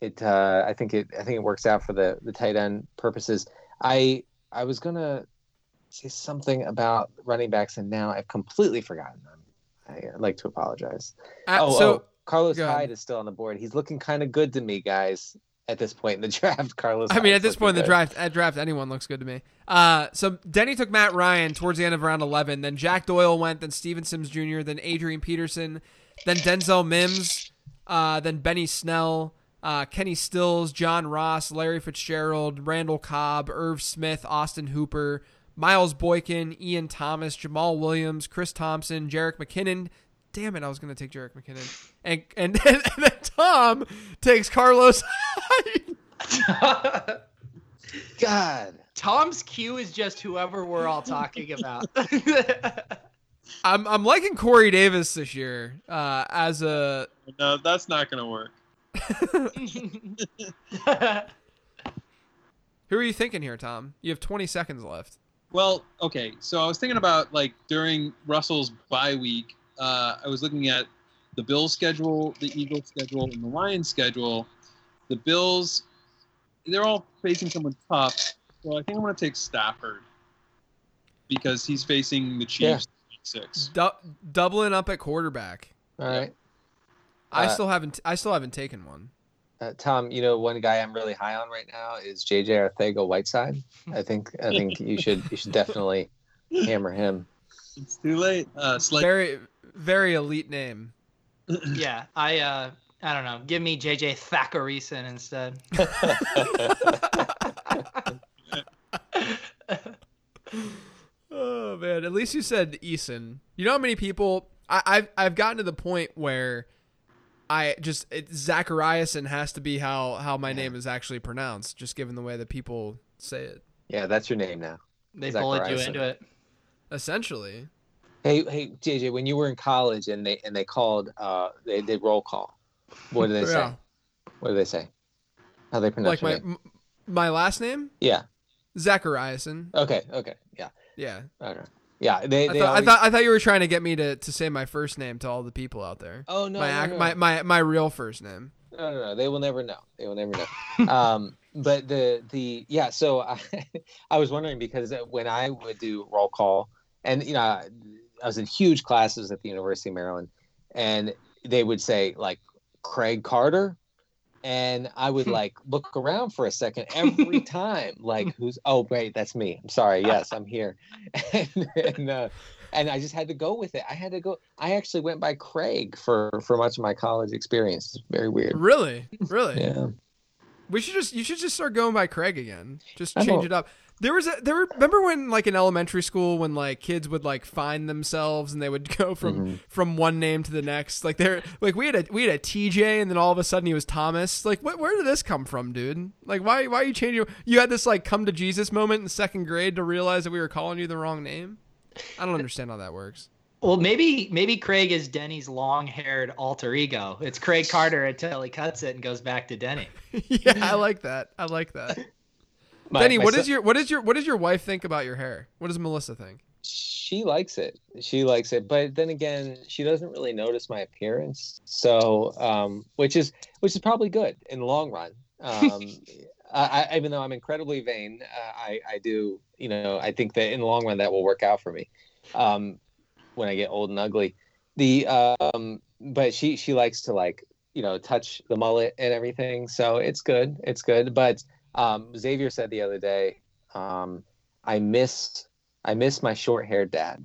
it uh, I think it I think it works out for the the tight end purposes. I I was gonna say something about running backs, and now I've completely forgotten them. I, I'd like to apologize. Uh, oh, so oh, Carlos. Hyde is still on the board. He's looking kind of good to me, guys. At this point in the (laughs) draft, Carlos. I mean, at this point in the good. draft, at draft, anyone looks good to me. Uh, so Denny took Matt Ryan towards the end of round eleven. Then Jack Doyle went. Then Steven Sims Jr. Then Adrian Peterson. Then Denzel Mims. Uh, then Benny Snell. Uh, Kenny Stills, John Ross, Larry Fitzgerald, Randall Cobb, Irv Smith, Austin Hooper, Miles Boykin, Ian Thomas, Jamaal Williams, Chris Thompson, Jerick McKinnon. Damn it, I was going to take Jerick McKinnon. And, and, (laughs) and then Tom takes Carlos (laughs) God. Tom's cue is just whoever we're all talking about. (laughs) I'm I'm liking Corey Davis this year uh, as a No, that's not going to work. who are you thinking here, Tom? You have 20 seconds left. Well, okay. So I was thinking about like during Russell's bye week, uh, I was looking at the Bills schedule, the Eagles schedule, and the Lions schedule. The Bills, they're all facing someone tough. So I think I'm going to take Stafford because he's facing the Chiefs week six. Du- doubling up at quarterback. All right. I Uh, still haven't I still haven't taken one. Uh, Tom, you know one guy I'm really high on right now is JJ Arcega-Whiteside. I think I think you should you should definitely (laughs) hammer him. It's too late. Uh, Slay- Very very elite name. yeah, I uh I don't know. Give me JJ Thackerayson instead. Oh man, at least you said Eason. You know how many people I, I've I've gotten to the point where I just it, Zachariason has to be how how my name is actually pronounced, just given the way that people say it. yeah, that's your name now. They Zach bullied you into it. Essentially, Hey, hey, JJ, when you were in college and they and they called, uh, they did roll call. What did they say? Yeah. What did they say? How they pronounce it? like my name? m- my last name Yeah. Zachariason. Okay. Okay. Yeah. Yeah, Okay. Yeah. They. I they thought, always- I thought I thought you were trying to get me to, to say my first name to all the people out there. Oh no. my, no, no. my my my real first name. No, no, no. They will never know. They will never know. (laughs) um, but the the yeah. So I, (laughs) I was wondering because when I would do roll call, and you know, I was in huge classes at the University of Maryland, and they would say like Craig Carter, and I would like look around for a second every (laughs) time, like who's oh wait that's me. I'm sorry. Yes, I'm here, (laughs) and and, uh, and I just had to go with it. I had to go. I actually went by Craig for for much of my college experience. It's very weird. Really, really. Yeah. We should just you should just start going by Craig again. Just change it up. There was a there were remember when like in elementary school when like kids would like find themselves and they would (laughs) go from Mhm. from one name to the next? Like there like we had a we had a TJ and then all of a sudden he was Thomas. Like what where did this come from dude? Like why why are you changing? You had this like come to Jesus moment in second grade to realize that we were calling you the wrong name? I don't understand how that works. Well, maybe maybe Craig is Denny's long-haired alter ego. It's Craig Carter until he cuts it and goes back to Denny. (laughs) yeah I like that. I like that (laughs) My- Denny my what son- is your what is your what does your wife think about your hair? What does Melissa think? She likes it. She likes it. But then again she doesn't really notice my appearance. So um which is which is probably good in the long run. Um (laughs) I, I even though i'm incredibly vain uh, i i do you know i think that in the long run that will work out for me um when i get old and ugly. The um but she she likes to like you know touch the mullet and everything. So it's good. It's good. But um xavier said the other day um i miss i miss my short haired dad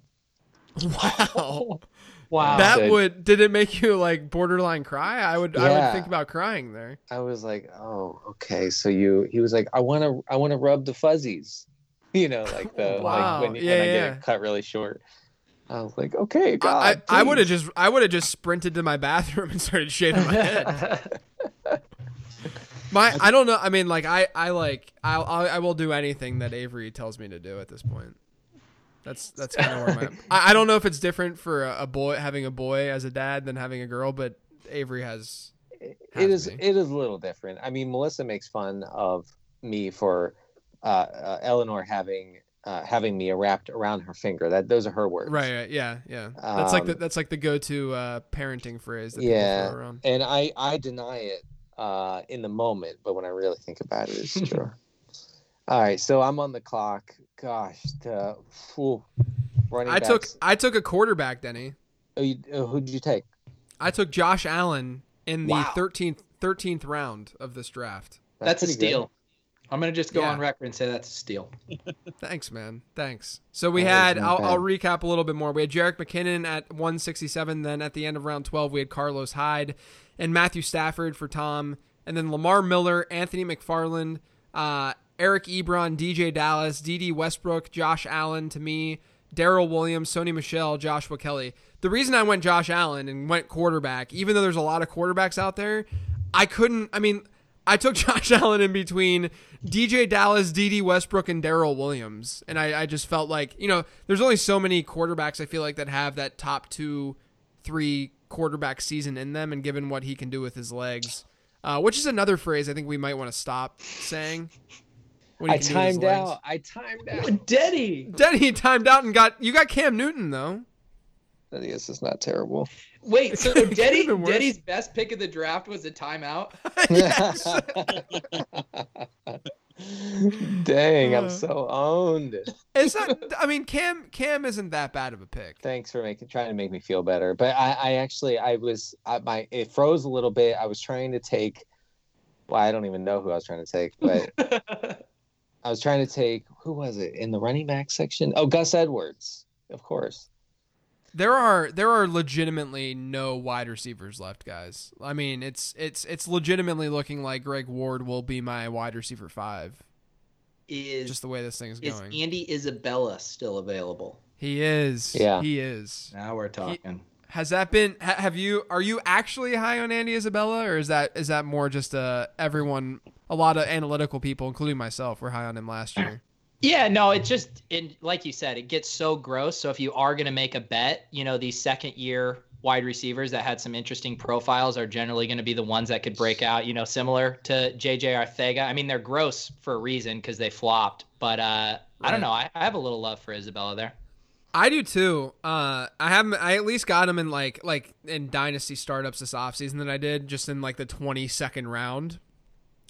wow (laughs) Wow. that Said- would did it make you like borderline cry i would i would think about crying there I was like, oh, okay. So you, he was like, I want to, I want to rub the fuzzies, (laughs) you know, like the, Wow. like when, Yeah, when I get it cut really short. I was like, okay, God, I, I would have just I would have just sprinted to my bathroom and started shaving my head. (laughs) My I don't know. I mean, like I I like I'll, I I will do anything that Avery tells me to do at this point. That's that's kind of where my (laughs) I, I don't know if it's different for a, a boy having a boy as a dad than having a girl, but Avery has. it has is, me. it is a little different. I mean, Melissa makes fun of me for uh, uh, Eleanor having, uh, having me wrapped around her finger. That those are her words. Right, right, yeah, yeah. That's like the Um, that's like the go-to uh, parenting phrase that people Yeah, throw around. and I, I deny it uh, in the moment, but when I really think about it, it's (laughs) true. All right, so I'm on the clock. Gosh, the phew, running I took. I took a quarterback, Denny. Oh, you, oh, who'd you take? I took Josh Allen in the Wow. 13th 13th round of this draft. That's a pretty good. steal. I'm gonna just go Yeah. on record and say that's a steal. (laughs) Thanks, man. Thanks. So we That had, I'll, I'll recap a little bit more. We had Jerick McKinnon at 167. Then at the end of round 12, we had Carlos Hyde and Matthew Stafford for Tom. And then Lamar Miller, Anthony McFarland, uh, Eric Ebron, DeeJay Dallas, Dede Westbrook, Josh Allen to me, Darrel Williams, Sony Michel, Joshua Kelly. The reason I went Josh Allen and went quarterback, even though there's a lot of quarterbacks out there, I couldn't, I mean, I took (laughs) Josh Allen in between DeeJay Dallas, Dede Westbrook, and Darrel Williams. And I, I just felt like, you know, there's only so many quarterbacks I feel like that have that top two, three quarterback season in them. And given what he can do with his legs, uh, which is another phrase I think we might want to stop saying. What he I can do timed legs. out. I timed out. Denny. Denny timed out and got, you got Cam Newton though. This is not terrible. Wait, so (laughs) Could've Denny, been worse. Denny's best pick of the draft was a timeout. (laughs) (laughs) Dang, Uh. I'm so owned. It's not, I mean, Cam, Cam isn't that bad of a pick. Thanks for making trying to make me feel better. But I, I actually I was I, my it froze a little bit. I was trying to take. Well, I don't even know who I was trying to take, but I was trying to take who was it in the running back section? Oh, Gus Edwards, of course. There are there are legitimately no wide receivers left, guys. I mean, it's it's it's legitimately looking like Greg Ward will be my wide receiver five. is Just the way this thing's is going. Andy Isabella still available? He is. Yeah. He is. Now we're talking. Has that been? Ha, have you? Are you actually high on Andy Isabella, or is that is that more just uh everyone? A lot of analytical people, including myself, were high on him last year. Yeah, no, it just it, like you said, it gets so gross. So if you are going to make a bet, you know, these second year wide receivers that had some interesting profiles are generally going to be the ones that could break out, you know, similar to JJ Arcega. I mean, they're gross for a reason because they flopped, but uh, I don't know. I, I have a little love for Isabella there. I do too. Uh, I have I at least got him in like like in dynasty startups this offseason that I did just in like the twenty second round.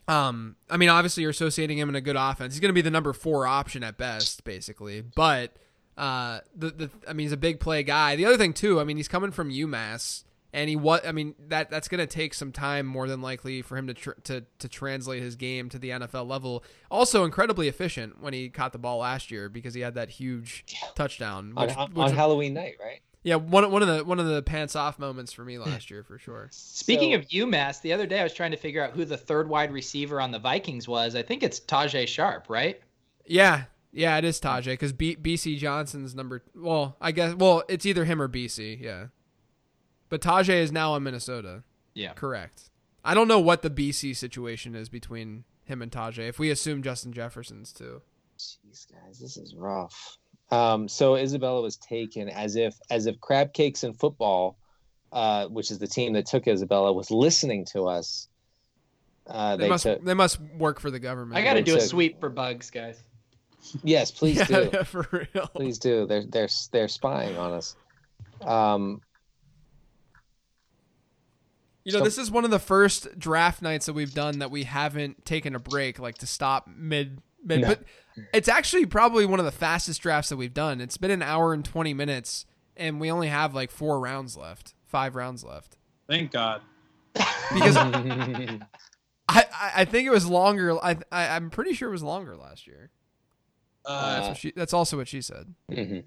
Um, I mean, obviously you're associating him in a good offense. He's going to be the number four option at best, basically. But uh, the the I mean, he's a big play guy. The other thing too, I mean, he's coming from UMass, and he what I mean that that's going to take some time more than likely for him to tr- to to translate his game to the NFL level. Also, incredibly efficient when he caught the ball last year because he had that huge touchdown. On, Which, on which- Halloween night, right? Yeah, one one of the one of the pants off moments for me (laughs) last year for sure. Speaking So- of UMass, the other day I was trying to figure out who the third wide receiver on the Vikings was. I think it's Tajae Sharpe, right? Yeah, Yeah, it is hmm. Tajae because B- Bisi Johnson's number. Well, I guess. Well, it's either him or Bisi. Yeah, but Tajae is now in Minnesota. Yeah. Correct. I don't know what the Bisi situation is between him and Tajae. If we assume Justin Jefferson's too. Jeez, guys, this is rough. Um, so Isabella was taken as if as if Crab Cakes and football, uh, which is the team that took Isabella, was listening to us. Uh, They, they must. took, They must work for the government. I got to They do a sweep for bugs, guys. yes, please (laughs) yeah, do. yeah, for real. Please do. They're they're they're spying on us. Um, You know, So- this is one of the first draft nights that we've done that we haven't taken a break, like to stop mid mid. No. But it's actually probably one of the fastest drafts that we've done. It's been an hour and twenty minutes, and we only have like four rounds left, five rounds left. Thank God. Because (laughs) I, I, I think it was longer. I, I I'm pretty sure it was longer last year. Uh, That's what she. That's also what she said. mhm.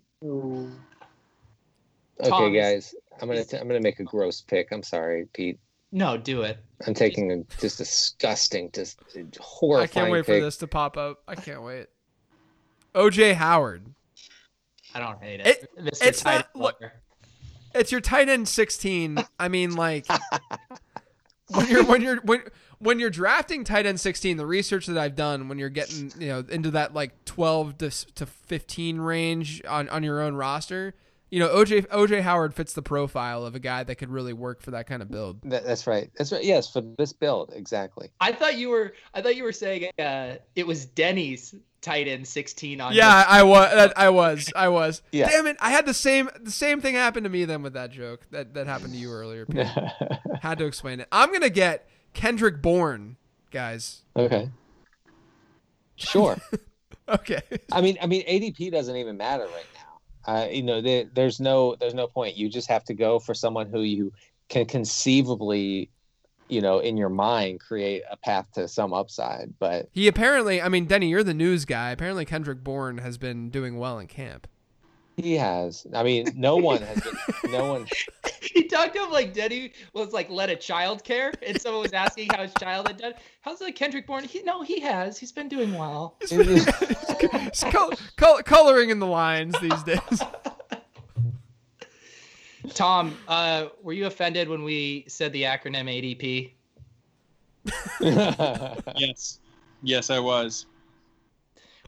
Okay, guys, I'm gonna t- I'm gonna make a gross pick. I'm sorry, Pete. No, do it. I'm taking a just disgusting, just horrible. I can't wait pick. for this to pop up. I can't wait. OJ Howard. I don't hate It- it. It's not- look- It's your tight end 16. I mean, like (laughs) when you're when you're when when you're drafting tight end 16, the research that I've done when you're getting you know into that like 12 to to 15 range on on your own roster, you know OJ OJ Howard fits the profile of a guy that could really work for that kind of build. That, that's right. That's right. Yes, for this build, exactly. I thought you were. I thought you were saying uh, it was Denny's tight end 16 on. Yeah, I was. I was. I was. Yeah. Damn it! I had the same the same thing happen to me then with that joke that that happened to you earlier. Pete. (laughs) Had to explain it. I'm gonna get Kendrick Bourne, guys. okay. Sure. (laughs) Okay. I mean, I mean, ADP doesn't even matter right now. Uh, you know, there, there's no, there's no point. You just have to go for someone who you can conceivably, you know, in your mind, create a path to some upside. But He apparently, I mean, Denny, you're the news guy. Apparently, Kendrick Bourne has been doing well in camp. He has. I mean, no (laughs) one has been. No one. he talked to him like Denny was like led a child care, and someone was asking how his child had done. How's like Kendrick born? He, no, he has. He's been doing well. He's, (laughs) he's col- col- coloring in the lines these days. (laughs) Tom, uh, were you offended when we said the acronym ADP? yes, yes, I was.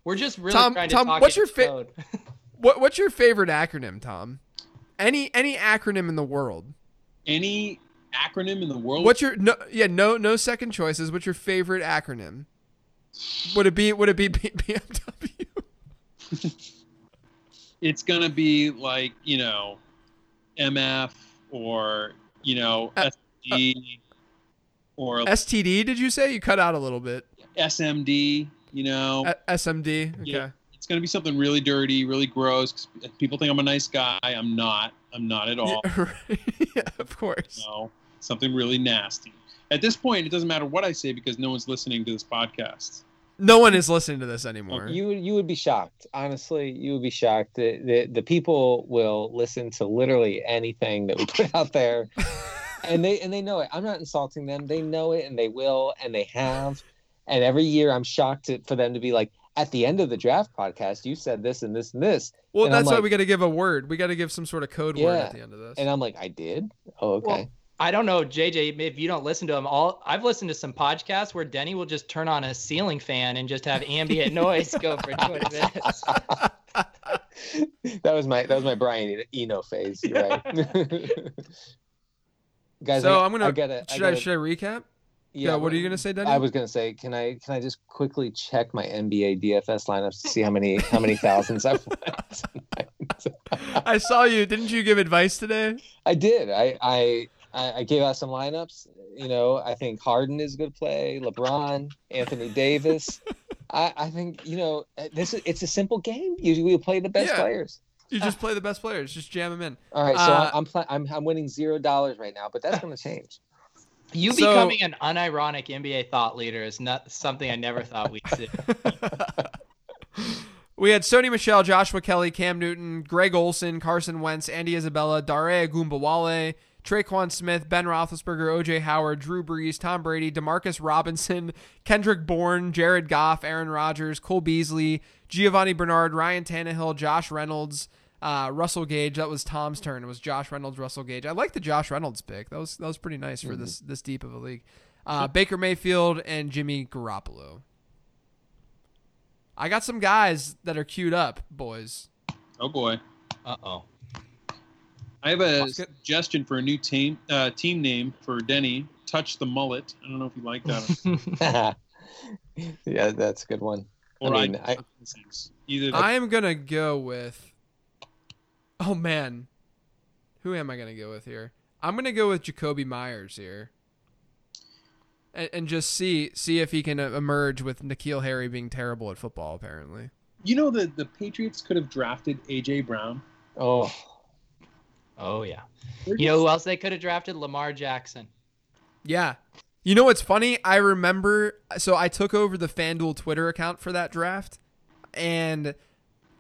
We're just really Tom- trying to Tom, talk what's your favorite? code. What What's your favorite acronym, Tom? Any any acronym in the world? Any acronym in the world? What's your no? Yeah, no no second choices. What's your favorite acronym? Would it be Would it be (laughs) BMW? (laughs) it's gonna be like you know, MF or you know, Uh, SD or STD? Did you say you cut out a little bit? SMD. You know, Uh, SMD. Okay. Yeah. It's gonna be something really dirty, really gross. 'cause people think I'm a nice guy. I'm not. I'm not at all. Yeah, (laughs) right. (laughs) yeah, of course. No, something really nasty. At this point, it doesn't matter what I say because no one's listening to this podcast. No one is listening to this anymore. you would you would be shocked. Honestly, you would be shocked. The, the the people will listen to literally anything that we (laughs) put out there, and they and they know it. I'm not insulting them. They know it, and they will, and they have. And every year, I'm shocked to, for them to be like, at the end of the draft podcast, you said this and this and this, well, and I'm that's why like- we got to give a word. We got to give some sort of code word at the end of this. and I'm like, I did. Oh, okay. Well, I don't know, JJ. If you don't listen to them, all I've listened to some podcasts where Denny will just turn on a ceiling fan and just have ambient (laughs) noise go for 20 minutes. (laughs) that was my that was my Brian Eno phase. You're right. (laughs) Guys, so I, I'm gonna. I gotta, should I, I, gotta, should I recap? Yeah, what are you gonna um, say, Denny? I was gonna say, can I can I just quickly check my NBA DFS lineups to see how many how many thousands I've (laughs) I saw you. Didn't you give advice today? I did. I, I I gave out some lineups. You know, I think Harden is a good play. LeBron, Anthony Davis. (laughs) I, I think you know uh, this is it's a simple game. You we play the best Yeah. players. You just ah. play the best players. Just jam them in. All right, so Uh, I'm pla- I'm I'm winning zero dollars right now, but that's going (laughs) to change. You So- becoming an unironic NBA thought leader is not something I never thought we'd see. (laughs) we had Sony Michel, Joshua Kelly, Cam Newton, Greg Olsen, Carson Wentz, Andy Isabella, Dare Ogunbowale, Tre'Quan Smith, Ben Roethlisberger, OJ Howard, Drew Brees, Tom Brady, Demarcus Robinson, Kendrick Bourne, Jared Goff, Aaron Rodgers, Cole Beasley, Giovani Bernard, Ryan Tannehill, Josh Reynolds, uh, Russell Gage. That was Tom's turn. It was Josh Reynolds, Russell Gage. I like the Josh Reynolds pick. That was that was pretty nice for this this deep of a league. Uh, Baker Mayfield and Jimmy Garoppolo. I got some guys that are queued up, boys. Oh boy. Uh oh. I have a suggestion for a new team uh, team name for Denny. Touch the mullet. I don't know if you like that. (laughs) (laughs) yeah, that's a good one. I mean, I, either I am gonna go with. Oh man, who am I gonna go with here? I'm gonna go with Jakobi Meyers here, and, and just see see if he can uh, emerge with N'Keal Harry being terrible at football. Apparently, you know the the Patriots could have drafted AJ Brown. oh, Oh yeah. You know who else they could have drafted? Lamar Jackson. yeah. You know what's funny? I remember. So I took over the FanDuel Twitter account for that draft, and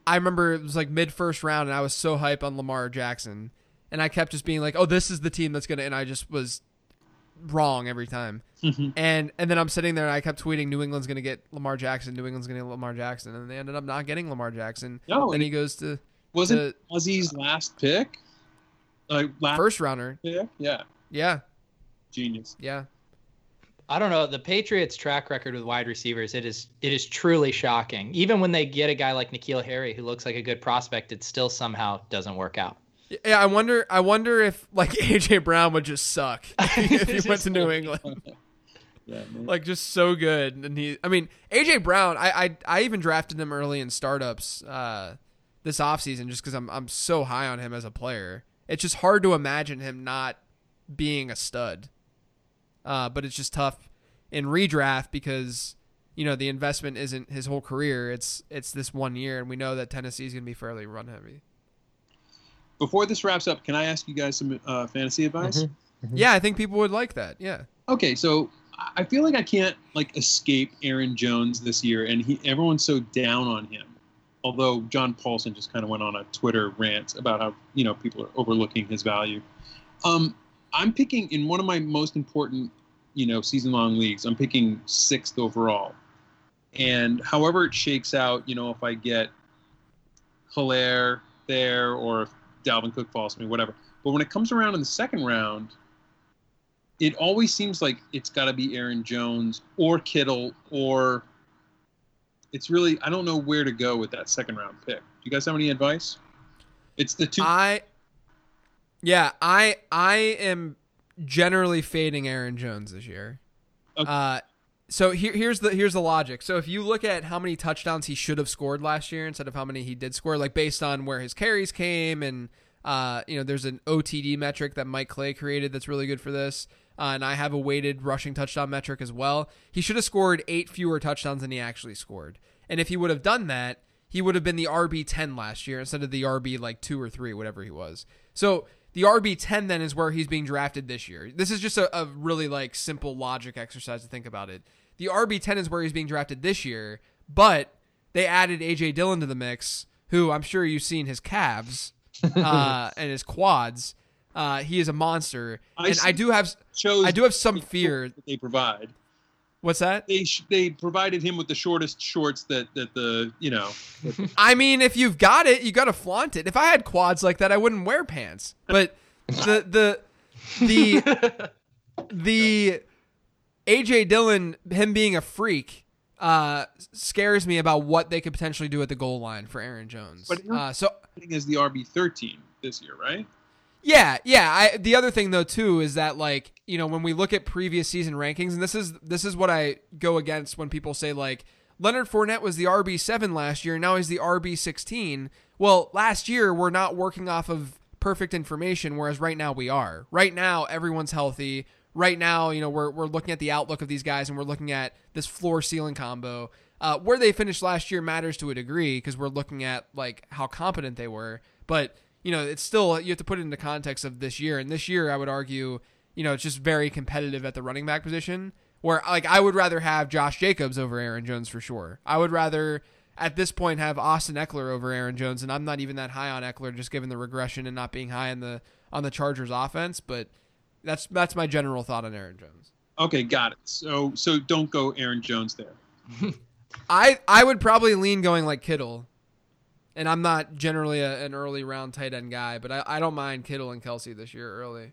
I remember it was like mid first round, and I was so hype on Lamar Jackson, and I kept just being like, "Oh, this is the team that's gonna," and I just was wrong every time. Mhm. And and then I'm sitting there and I kept tweeting, "New England's gonna get Lamar Jackson. New England's gonna get Lamar Jackson," and they ended up not getting Lamar Jackson. No, then and he goes to wasn't Ozzie's last pick? Like last first rounder. pick? Yeah, Yeah, genius. yeah. I don't know. The Patriots' track record with wide receivers, it is it is truly shocking. Even when they get a guy like N'Keal Harry, who looks like a good prospect, it still somehow doesn't work out. Yeah, I wonder. I wonder if like (laughs) AJ Brown would just suck (laughs) if he (laughs) went to New England. Yeah, like just so good. And he, I mean, AJ Brown, I, I, I even drafted him early in startups uh, this offseason just because I'm, I'm so high on him as a player. It's just hard to imagine him not being a stud. Uh, but it's just tough in redraft because you know the investment isn't his whole career. It's it's this one year, and we know that Tennessee's going to be fairly run heavy. Before this wraps up, can I ask you guys some uh, fantasy advice? Mhm. Yeah, I think people would like that. Yeah. Okay, so I- I feel like I can't like escape Aaron Jones this year, and he everyone's so down on him. Although John Paulsen just kind of went on a Twitter rant about how you know people are overlooking his value. Um, I'm picking in one of my most important, you know, season-long leagues. I'm picking sixth overall, and however it shakes out, you know, if I get Helaire there or if Dalvin Cook falls to me, whatever. But when it comes around in the second round, it always seems like it's got to be Aaron Jones or Kittle or it's really I don't know where to go with that second round pick. Do you guys have any advice? It's the two. I yeah, I I am generally fading Aaron Jones this year. Okay. Uh so here, here's the here's the logic. So if you look at how many touchdowns he should have scored last year instead of how many he did score, like based on where his carries came, and uh, you know, there's an OTD metric that Mike Clay created that's really good for this, uh, and I have a weighted rushing touchdown metric as well. He should have scored eight fewer touchdowns than he actually scored, and if he would have done that, he would have been the RB ten last year instead of the RB like two or three, whatever he was. So the RB ten then is where he's being drafted this year. This is just a, a really like simple logic exercise to think about it. The RB ten is where he's being drafted this year, but they added AJ Dillon to the mix, who I'm sure you've seen his calves (laughs) uh, and his quads. Uh, he is a monster, I and I do have I do have some fear. that they provide. What's that? They sh- they provided him with the shortest shorts that that the you know. (laughs) I mean, if you've got it, you got to flaunt it. If I had quads like that, I wouldn't wear pants. But (laughs) the the the (laughs) the AJ Dillon, him being a freak, uh, scares me about what they could potentially do at the goal line for Aaron Jones. But- Uh, so is the RB thirteen this year, right? Yeah, yeah. I, the other thing though too is that like you know when we look at previous season rankings, and this is this is what I go against when people say like Leonard Fournette was the RB seven last year, now he's the RB sixteen. Well, last year we're not working off of perfect information, whereas right now we are. Right now everyone's healthy. Right now, you know we're we're looking at the outlook of these guys, and we're looking at this floor ceiling combo. Uh, where they finished last year matters to a degree because we're looking at like how competent they were, but you know, it's still you have to put it into context of this year. And this year, I would argue, you know, it's just very competitive at the running back position. Where like I would rather have Josh Jacobs over Aaron Jones for sure. I would rather at this point have Austin Ekeler over Aaron Jones, and I'm not even that high on Ekeler, just given the regression and not being high on the on the Chargers offense. But that's that's my general thought on Aaron Jones. Okay, got it. So so don't go Aaron Jones there. (laughs) I I would probably lean going like Kittle, and I'm not generally a, an early round tight end guy, but I, I don't mind Kittle and Kelce this year early.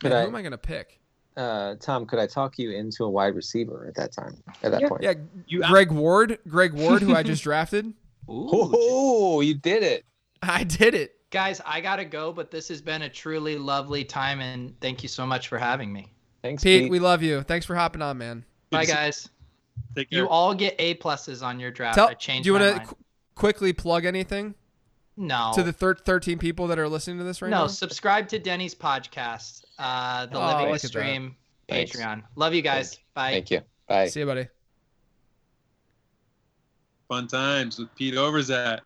Could Man, I- who am I gonna pick? Uh, Tom, could I talk you into a wide receiver at that time? At that point? Yeah, You Greg Ward, Greg Ward, who I just (laughs) drafted. Ooh, Oh, you did it. I did it. guys, I gotta go, but this has been a truly lovely time, and thank you so much for having me. Thanks, Pete, Pete. we love you. Thanks for hopping on, man. Bye, guys. Take care. You all get A pluses on your draft. Tell, I changed do you want to qu- quickly plug anything no to the thir- 13 people that are listening to this right no now? No, subscribe to Denny's podcast, uh, the Oh, Living look at. Stream Thanks. Patreon. Love you guys. Bye. Thank you. Bye. See you, buddy. Fun times with Pete Overzet.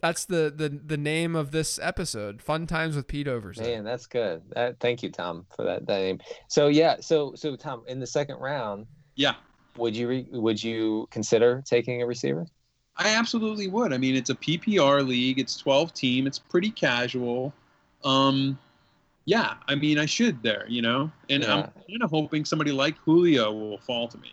That's the, the the name of this episode. Fun times with Pete Overs. Man, that's good. That, thank you, Tom, for that, that name. So yeah, so so Tom, in the second round, Yeah, would you re, would you consider taking a receiver? I absolutely would. I mean, it's a PPR league. It's 12 team. It's pretty casual. Um, yeah, I mean, I should there, you know, and I'm kind of hoping somebody like Julio will fall to me.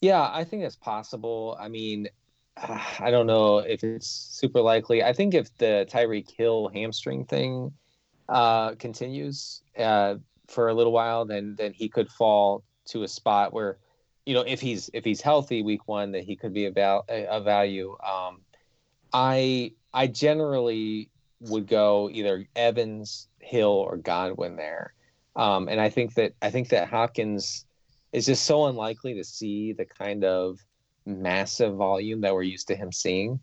Yeah, I think that's possible. I mean, (sighs) I don't know if it's super likely. I think if the Tyreek Hill hamstring thing uh, continues uh, for a little while, then then he could fall to a spot where, you know, if he's if he's healthy week one, that he could be a, val- a, a value. Um, I I generally would go either Evans, Hill, or Godwin there, um, and I think that I think that Hopkins is just so unlikely to see the kind of massive volume that we're used to him seeing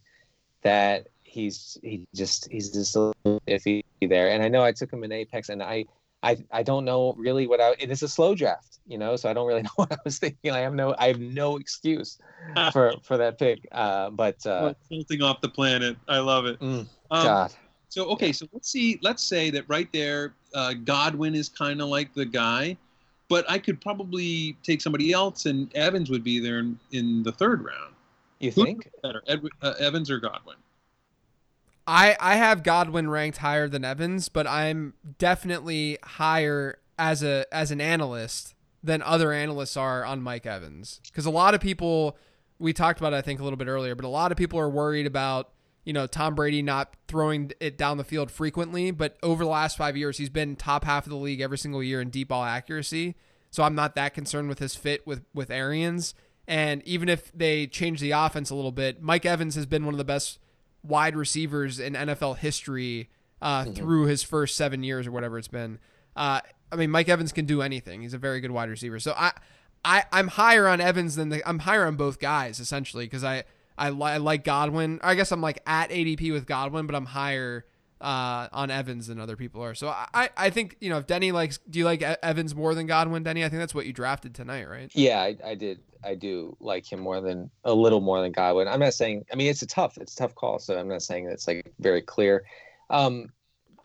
that he's he just he's just a little iffy there. And I know I took him in Apex, and I I I don't know really what I. It is a slow draft, you know, so I don't really (laughs) know what I was thinking. I have no I have no excuse (laughs) for for that pick. Uh, but uh, Tilting off the planet. I love it. mm, Um, God, So okay, so let's see. Let's say that right there, uh, Godwin is kind of like the guy, but I could probably take somebody else, and Evans would be there in, in the third round. you Who- think? Better, Ed, uh, Evans or Godwin? I I have Godwin ranked higher than Evans, but I'm definitely higher as a as an analyst than other analysts are on Mike Evans because a lot of people we talked about it, I think a little bit earlier, but a lot of people are worried about you know Tom Brady not throwing it down the field frequently, but over the last five years he's been top half of the league every single year in deep ball accuracy. So I'm not that concerned with his fit with with Arians. And even if they change the offense a little bit, Mike Evans has been one of the best wide receivers in NFL history uh, through his first seven years or whatever it's been. Uh, I mean, Mike Evans can do anything. He's a very good wide receiver. So I, I, I'm higher on Evans than the, I'm higher on both guys essentially because I, I, li- I like Godwin. I guess I'm like at ADP with Godwin, but I'm higher uh, on Evans than other people are. So I, I think you know if Denny likes, do you like Evans more than Godwin, Denny? I think that's what you drafted tonight, right? Yeah, I, I did. I do like him more than a little more than Godwin. I'm not saying. I mean, it's a tough, it's a tough call. So I'm not saying it's like very clear. Um,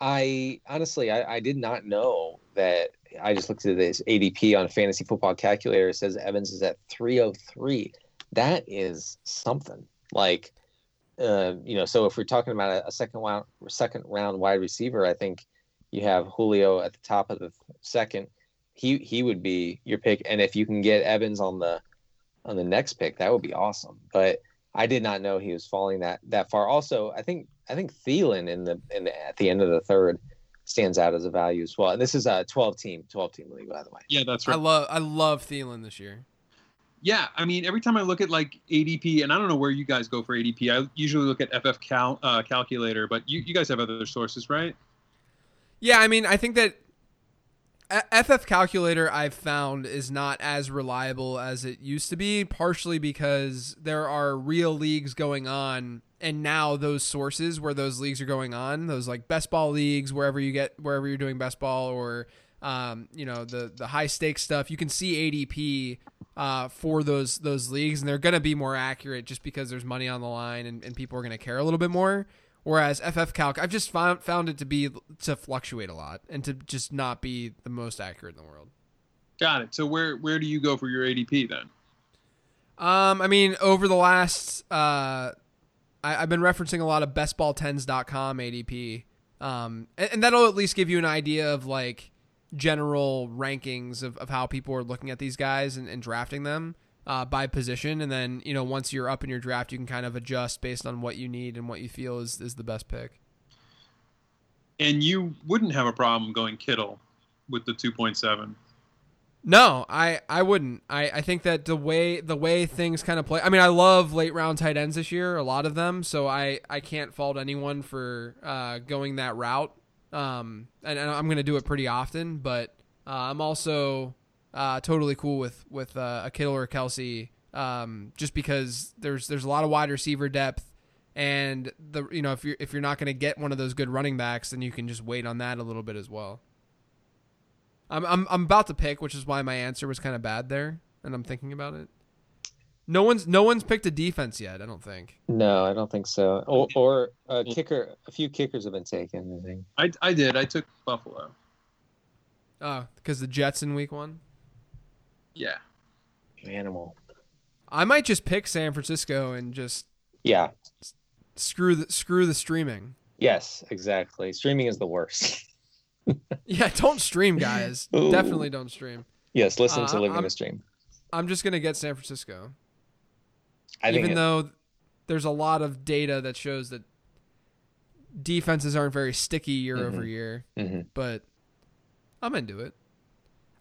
I honestly, I, I did not know that. I just looked at this ADP on Fantasy Football Calculator. It says Evans is at 303. That is something. Like, uh, you know, so if we're talking about a, a second round, second round wide receiver, I think you have Julio at the top of the second. He he would be your pick, and if you can get Evans on the on the next pick, that would be awesome. But I did not know he was falling that that far. Also, I think I think Thielen in the in the, at the end of the third stands out as a value as well. And this is a 12 team 12 team league, by the way. Yeah, that's right I love I love Thielen this year. Yeah, I mean, every time I look at like ADP, and I don't know where you guys go for ADP. I usually look at FF Cal uh, calculator, but you, you guys have other sources, right? Yeah, I mean, I think that FF Calculator I've found is not as reliable as it used to be, partially because there are real leagues going on, and now those sources where those leagues are going on, those like best ball leagues, wherever you get wherever you're doing best ball or um, you know the the high stakes stuff, you can see ADP uh, for those those leagues, and they're going to be more accurate just because there's money on the line and, and people are going to care a little bit more. Whereas FF Calc, I've just found found it to be to fluctuate a lot and to just not be the most accurate in the world. Got it. So where where do you go for your ADP then? Um, I mean, over the last, uh, I, I've been referencing a lot of bestball10s.com ADP. Um, and, and that'll at least give you an idea of like general rankings of, of how people are looking at these guys and, and drafting them. uh, by position, and then you know once you're up in your draft, you can kind of adjust based on what you need and what you feel is is the best pick. And you wouldn't have a problem going Kittle with the 2.7. No, I, I wouldn't. I, I think that the way the way things kind of play. I mean, I love late round tight ends this year, a lot of them. So I, I can't fault anyone for uh, going that route. Um, and, and I'm going to do it pretty often. But uh, I'm also uh, totally cool with with uh, a Kittle or a Kelce, um, just because there's there's a lot of wide receiver depth, and the you know if you're if you're not going to get one of those good running backs, then you can just wait on that a little bit as well. I'm I'm I'm about to pick, which is why my answer was kind of bad there, and I'm thinking about it. No one's no one's picked a defense yet. I don't think. No, I don't think so. Or, or a kicker. A few kickers have been taken. I think. I, I did. I took Buffalo. Oh, because the Jets in week one. Yeah. Animal. I might just pick San Francisco and just Yeah. screw the screw the streaming. Yes. Exactly. Streaming is the worst. (laughs) Yeah, don't stream, guys. Ooh. Definitely don't stream. yes. Listen to Uh, living I'm- the stream. I'm just gonna get San Francisco, I think even it- though there's a lot of data that shows that defenses aren't very sticky year over Mhm. year. Mhm. But I'm into it.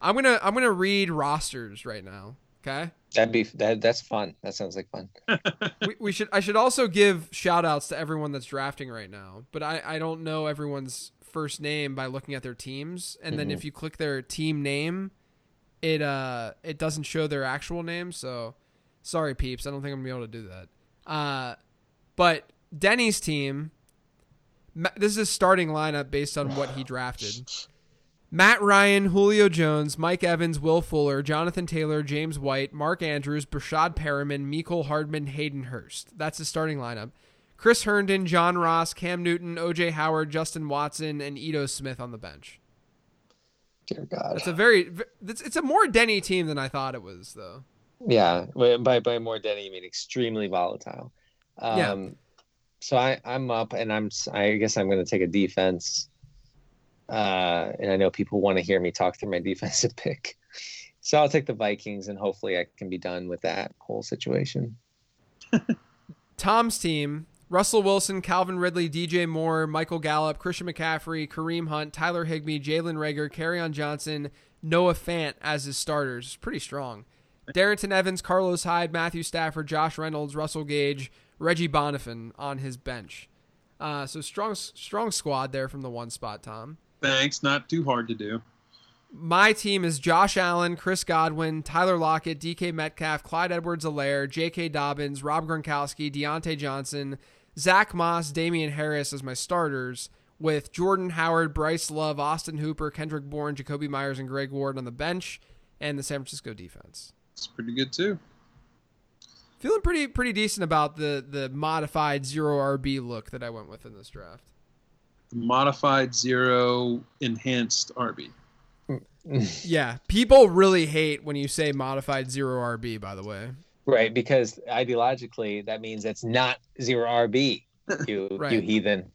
I'm gonna I'm gonna read rosters right now. Okay. that'd be that. That's fun. That sounds like fun. (laughs) we, we should I should also give shout outs to everyone that's drafting right now, but I, I don't know everyone's first name by looking at their teams. And then Mhm. if you click their team name, it uh it doesn't show their actual name, so sorry peeps, I don't think I'm gonna be able to do that. Uh but Denny's team this is his starting lineup based on what he drafted. Matt Ryan, Julio Jones, Mike Evans, Will Fuller, Jonathan Taylor, James White, Mark Andrews, Breshad Perriman, Mecole Hardman, Hayden Hurst. That's his starting lineup. Chris Herndon, John Ross, Cam Newton, OJ Howard, Justin Watson, and Ito Smith on the bench. Dear God. It's a very, it's, it's a more Denny team than I thought it was, though. Yeah, by by more Denny, you mean extremely volatile. Um, Yeah. So I I'm up, and I'm I guess I'm going to take a defense. Uh, and I know people want to hear me talk through my (laughs) defensive pick, so I'll take the Vikings, and hopefully I can be done with that whole situation. (laughs) Tom's team Russell Wilson, Calvin Ridley, DJ Moore, Michael Gallup, Christian McCaffrey, Kareem Hunt, Tyler Higbee, Jalen Reagor, Kerryon Johnson, Noah Fant as his starters. It's pretty strong. Darrynton Evans, Carlos Hyde, Matthew Stafford, Josh Reynolds, Russell Gage, Reggie Bonnafon on his bench. Uh, so strong, strong squad there from the one spot, Tom. Thanks. Not too hard to do. My team is Josh Allen, Chris Godwin, Tyler Lockett, DK Metcalf, Clyde Edwards Helaire, J.K. Dobbins, Rob Gronkowski, Diontae Johnson, Zack Moss, Damien Harris as my starters, with Jordan Howard, Bryce Love, Austin Hooper, Kendrick Bourne, Jakobi Meyers, and Greg Ward on the bench, and the San Francisco defense. It's pretty good too. Feeling pretty pretty decent about the the modified zero RB look that I went with in this draft. Modified zero enhanced RB. (laughs) Yeah, people really hate when you say modified zero RB. By the way, Right, because ideologically that means it's not zero RB. You (laughs) you heathen.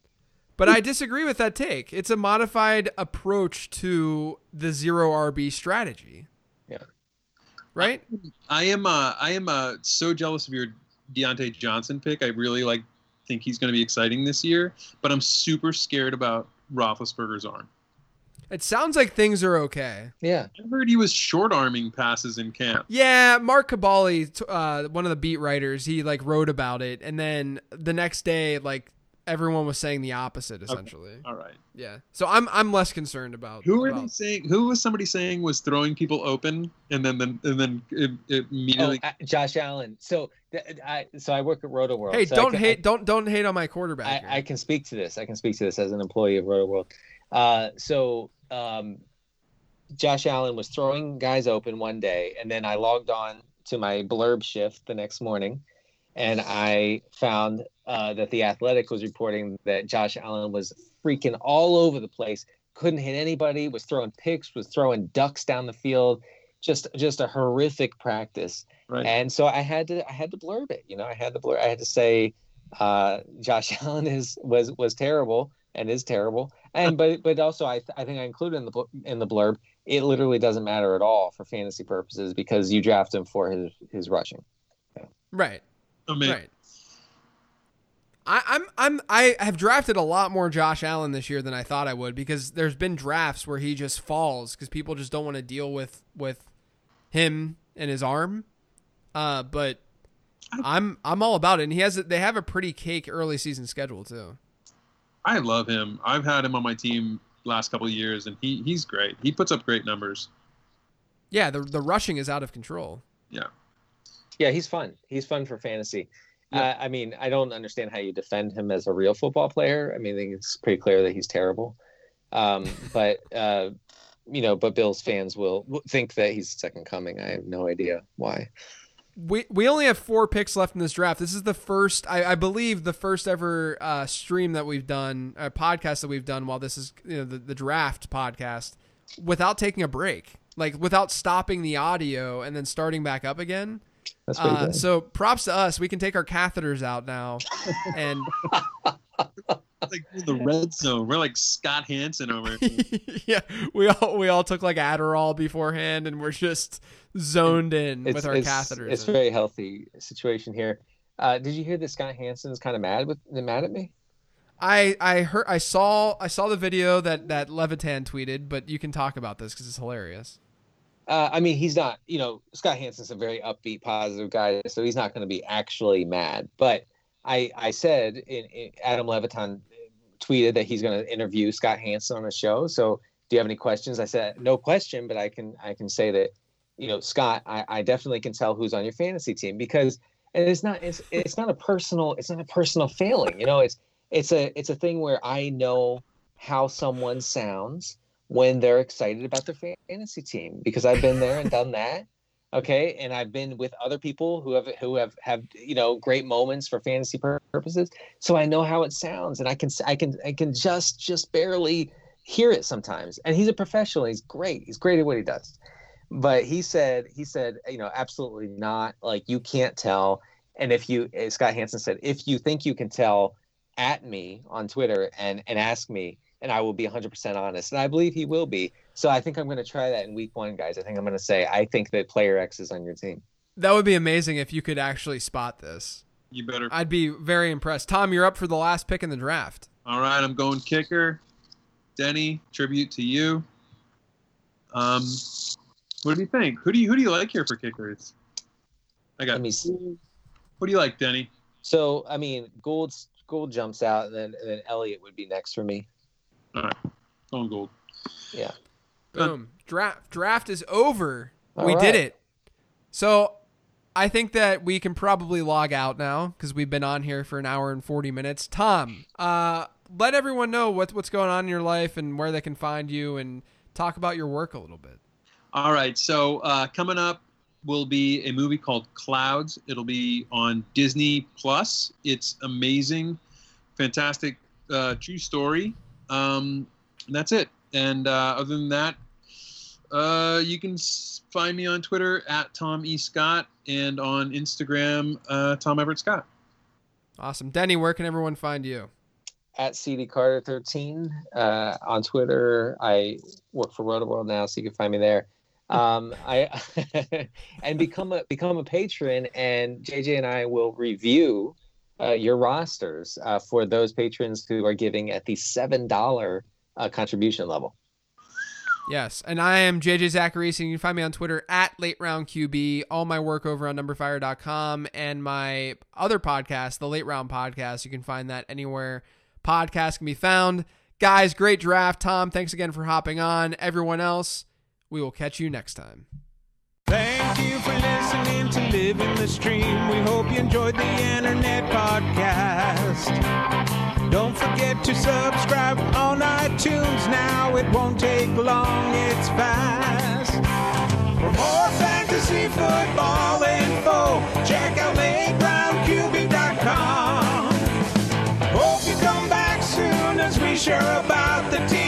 But I disagree with that take. It's a modified approach to the zero RB strategy. Yeah. Right? I am uh I am uh so jealous of your Diontae Johnson pick. I really like think he's going to be exciting this year, but I'm super scared about Roethlisberger's arm. It sounds like things are okay. Yeah. I heard he was short arming passes in camp. Yeah, Mark Kaboly, uh, one of the beat writers, he like wrote about it, and then the next day, like everyone was saying the opposite, essentially. All right. Yeah. So I'm I'm less concerned about Who are they saying? Who was somebody saying was throwing people open and then then and then it, it Oh, immediately? uh, Josh Allen. So th- I so I work at Rotoworld. Hey, so don't can- hate don't don't hate on my quarterback. I. I can speak to this. I can speak to this as an employee of Rotoworld. Uh, so um, Josh Allen was throwing guys open one day, and then I logged on to my blurb shift the next morning, and I found uh, that the Athletic was reporting that Josh Allen was freaking all over the place, couldn't hit anybody, was throwing picks, was throwing ducks down the field, just just a horrific practice right. and so I had to I had to blurb it. You know, I had to blur. I had to say, uh, Josh (laughs) Allen is was was terrible and is terrible. and but but also I th- I think I included in the bl- in the blurb it literally doesn't matter at all for fantasy purposes because you draft him for his his rushing. Right. I mean, Right. I, I'm I'm I have drafted a lot more Josh Allen this year than I thought I would because there's been drafts where he just falls because people just don't want to deal with with him and his arm. Uh, but I'm I'm all about it. And he has they have a pretty cake early season schedule too. I love him. I've had him on my team last couple of years, and he he's great. He puts up great numbers. Yeah, the the rushing is out of control. Yeah, he's fun. He's fun for fantasy. Uh, I mean, I don't understand how you defend him as a real football player. I mean, I think it's pretty clear that he's terrible. Um, (laughs) but uh, you know, but Bills fans will will think that he's second coming. I have no idea why. We we only have four picks left in this draft. This is the first, I, I believe, the first ever uh, stream that we've done, a podcast that we've done while this is you know the, the draft podcast, without taking a break, like without stopping the audio and then starting back up again. That's pretty Uh, good. so props to us. We can take our catheters out now, and (laughs) Like we're the red zone. We're like Scott Hanson over. here. (laughs) yeah, we all we all took like Adderall beforehand, and we're just zoned in with our it's, catheters. It's a very healthy situation here. Uh, did you hear that Scott Hanson is kind of mad with mad at me? I I heard I saw I saw the video that that Levitan tweeted, but you can talk about this because it's hilarious. Uh, I mean, he's not. You know, Scott Hanson's a very upbeat, positive guy, so he's not going to be actually mad. But I, I said, in, in Adam Levitan tweeted that he's going to interview Scott Hanson on a show. So, do you have any questions? I said, no question, but I can, I can say that, you know, Scott, I, I definitely can tell who's on your fantasy team because, and it's not, it's, it's not a personal, it's not a personal failing. You know, it's, it's a, it's a thing where I know how someone sounds when they're excited about their fantasy team because I've been there and done (laughs) that. Okay, and I've been with other people who have who have have you know great moments for fantasy purposes, so I know how it sounds, and I can I can I can just just barely hear it sometimes. And he's a professional; he's great. He's great at what he does. But he said he said you know absolutely not. Like you can't tell. And if you eh, Scott Hanson said if you think you can tell, at me on Twitter and and ask me and I will be 100% honest. And I believe he will be. So I think I'm going to try that in week one, guys. I think I'm going to say, I think that player X is on your team. That would be amazing if you could actually spot this. You better. I'd be very impressed. Tom, you're up for the last pick in the draft. All right, I'm going kicker. Denny, tribute to you. Um, what do you think? Who do you who do you like here for kickers? I got. Let me see. What do you like, Denny? So, I mean, Gould, Gould jumps out, and then, and then Elliott would be next for me. Going Gould. Yeah. Good. Boom. Draft draft is over. All we right. did it. So I think that we can probably log out now because we've been on here for an hour and 40 minutes. Tom, uh, let everyone know what, what's going on in your life and where they can find you and talk about your work a little bit. All right, so uh, coming up will be a movie called Clouds. It'll be on Disney Plus. It's amazing, fantastic, uh, true story. Um, and that's it. And uh, other than that, uh, you can find me on Twitter at Tom E Scott and on Instagram uh, Tom Everett Scott. Awesome. Denny, where can everyone find you? At CD Carter 13 uh, on Twitter. I work for Rotoworld now, so you can find me there. Um, I (laughs) and become a become a patron, and JJ and I will review uh, your rosters uh, for those patrons who are giving at the seven dollar uh, contribution level. Yes, and I am JJ Zachariason, and you can find me on Twitter at Late Round QB. All my work over on numberfire.com and my other podcast, the Late Round Podcast. You can find that anywhere podcast can be found. Guys, great draft. Tom, thanks again for hopping on. Everyone else, we will catch you next time. Thank you for listening to Living the Stream. We hope you enjoyed the internet podcast. Don't forget to subscribe on iTunes now. It won't take long, it's fast. For more fantasy football info, check out LateRoundQB.com. Hope you come back soon as we share about the team.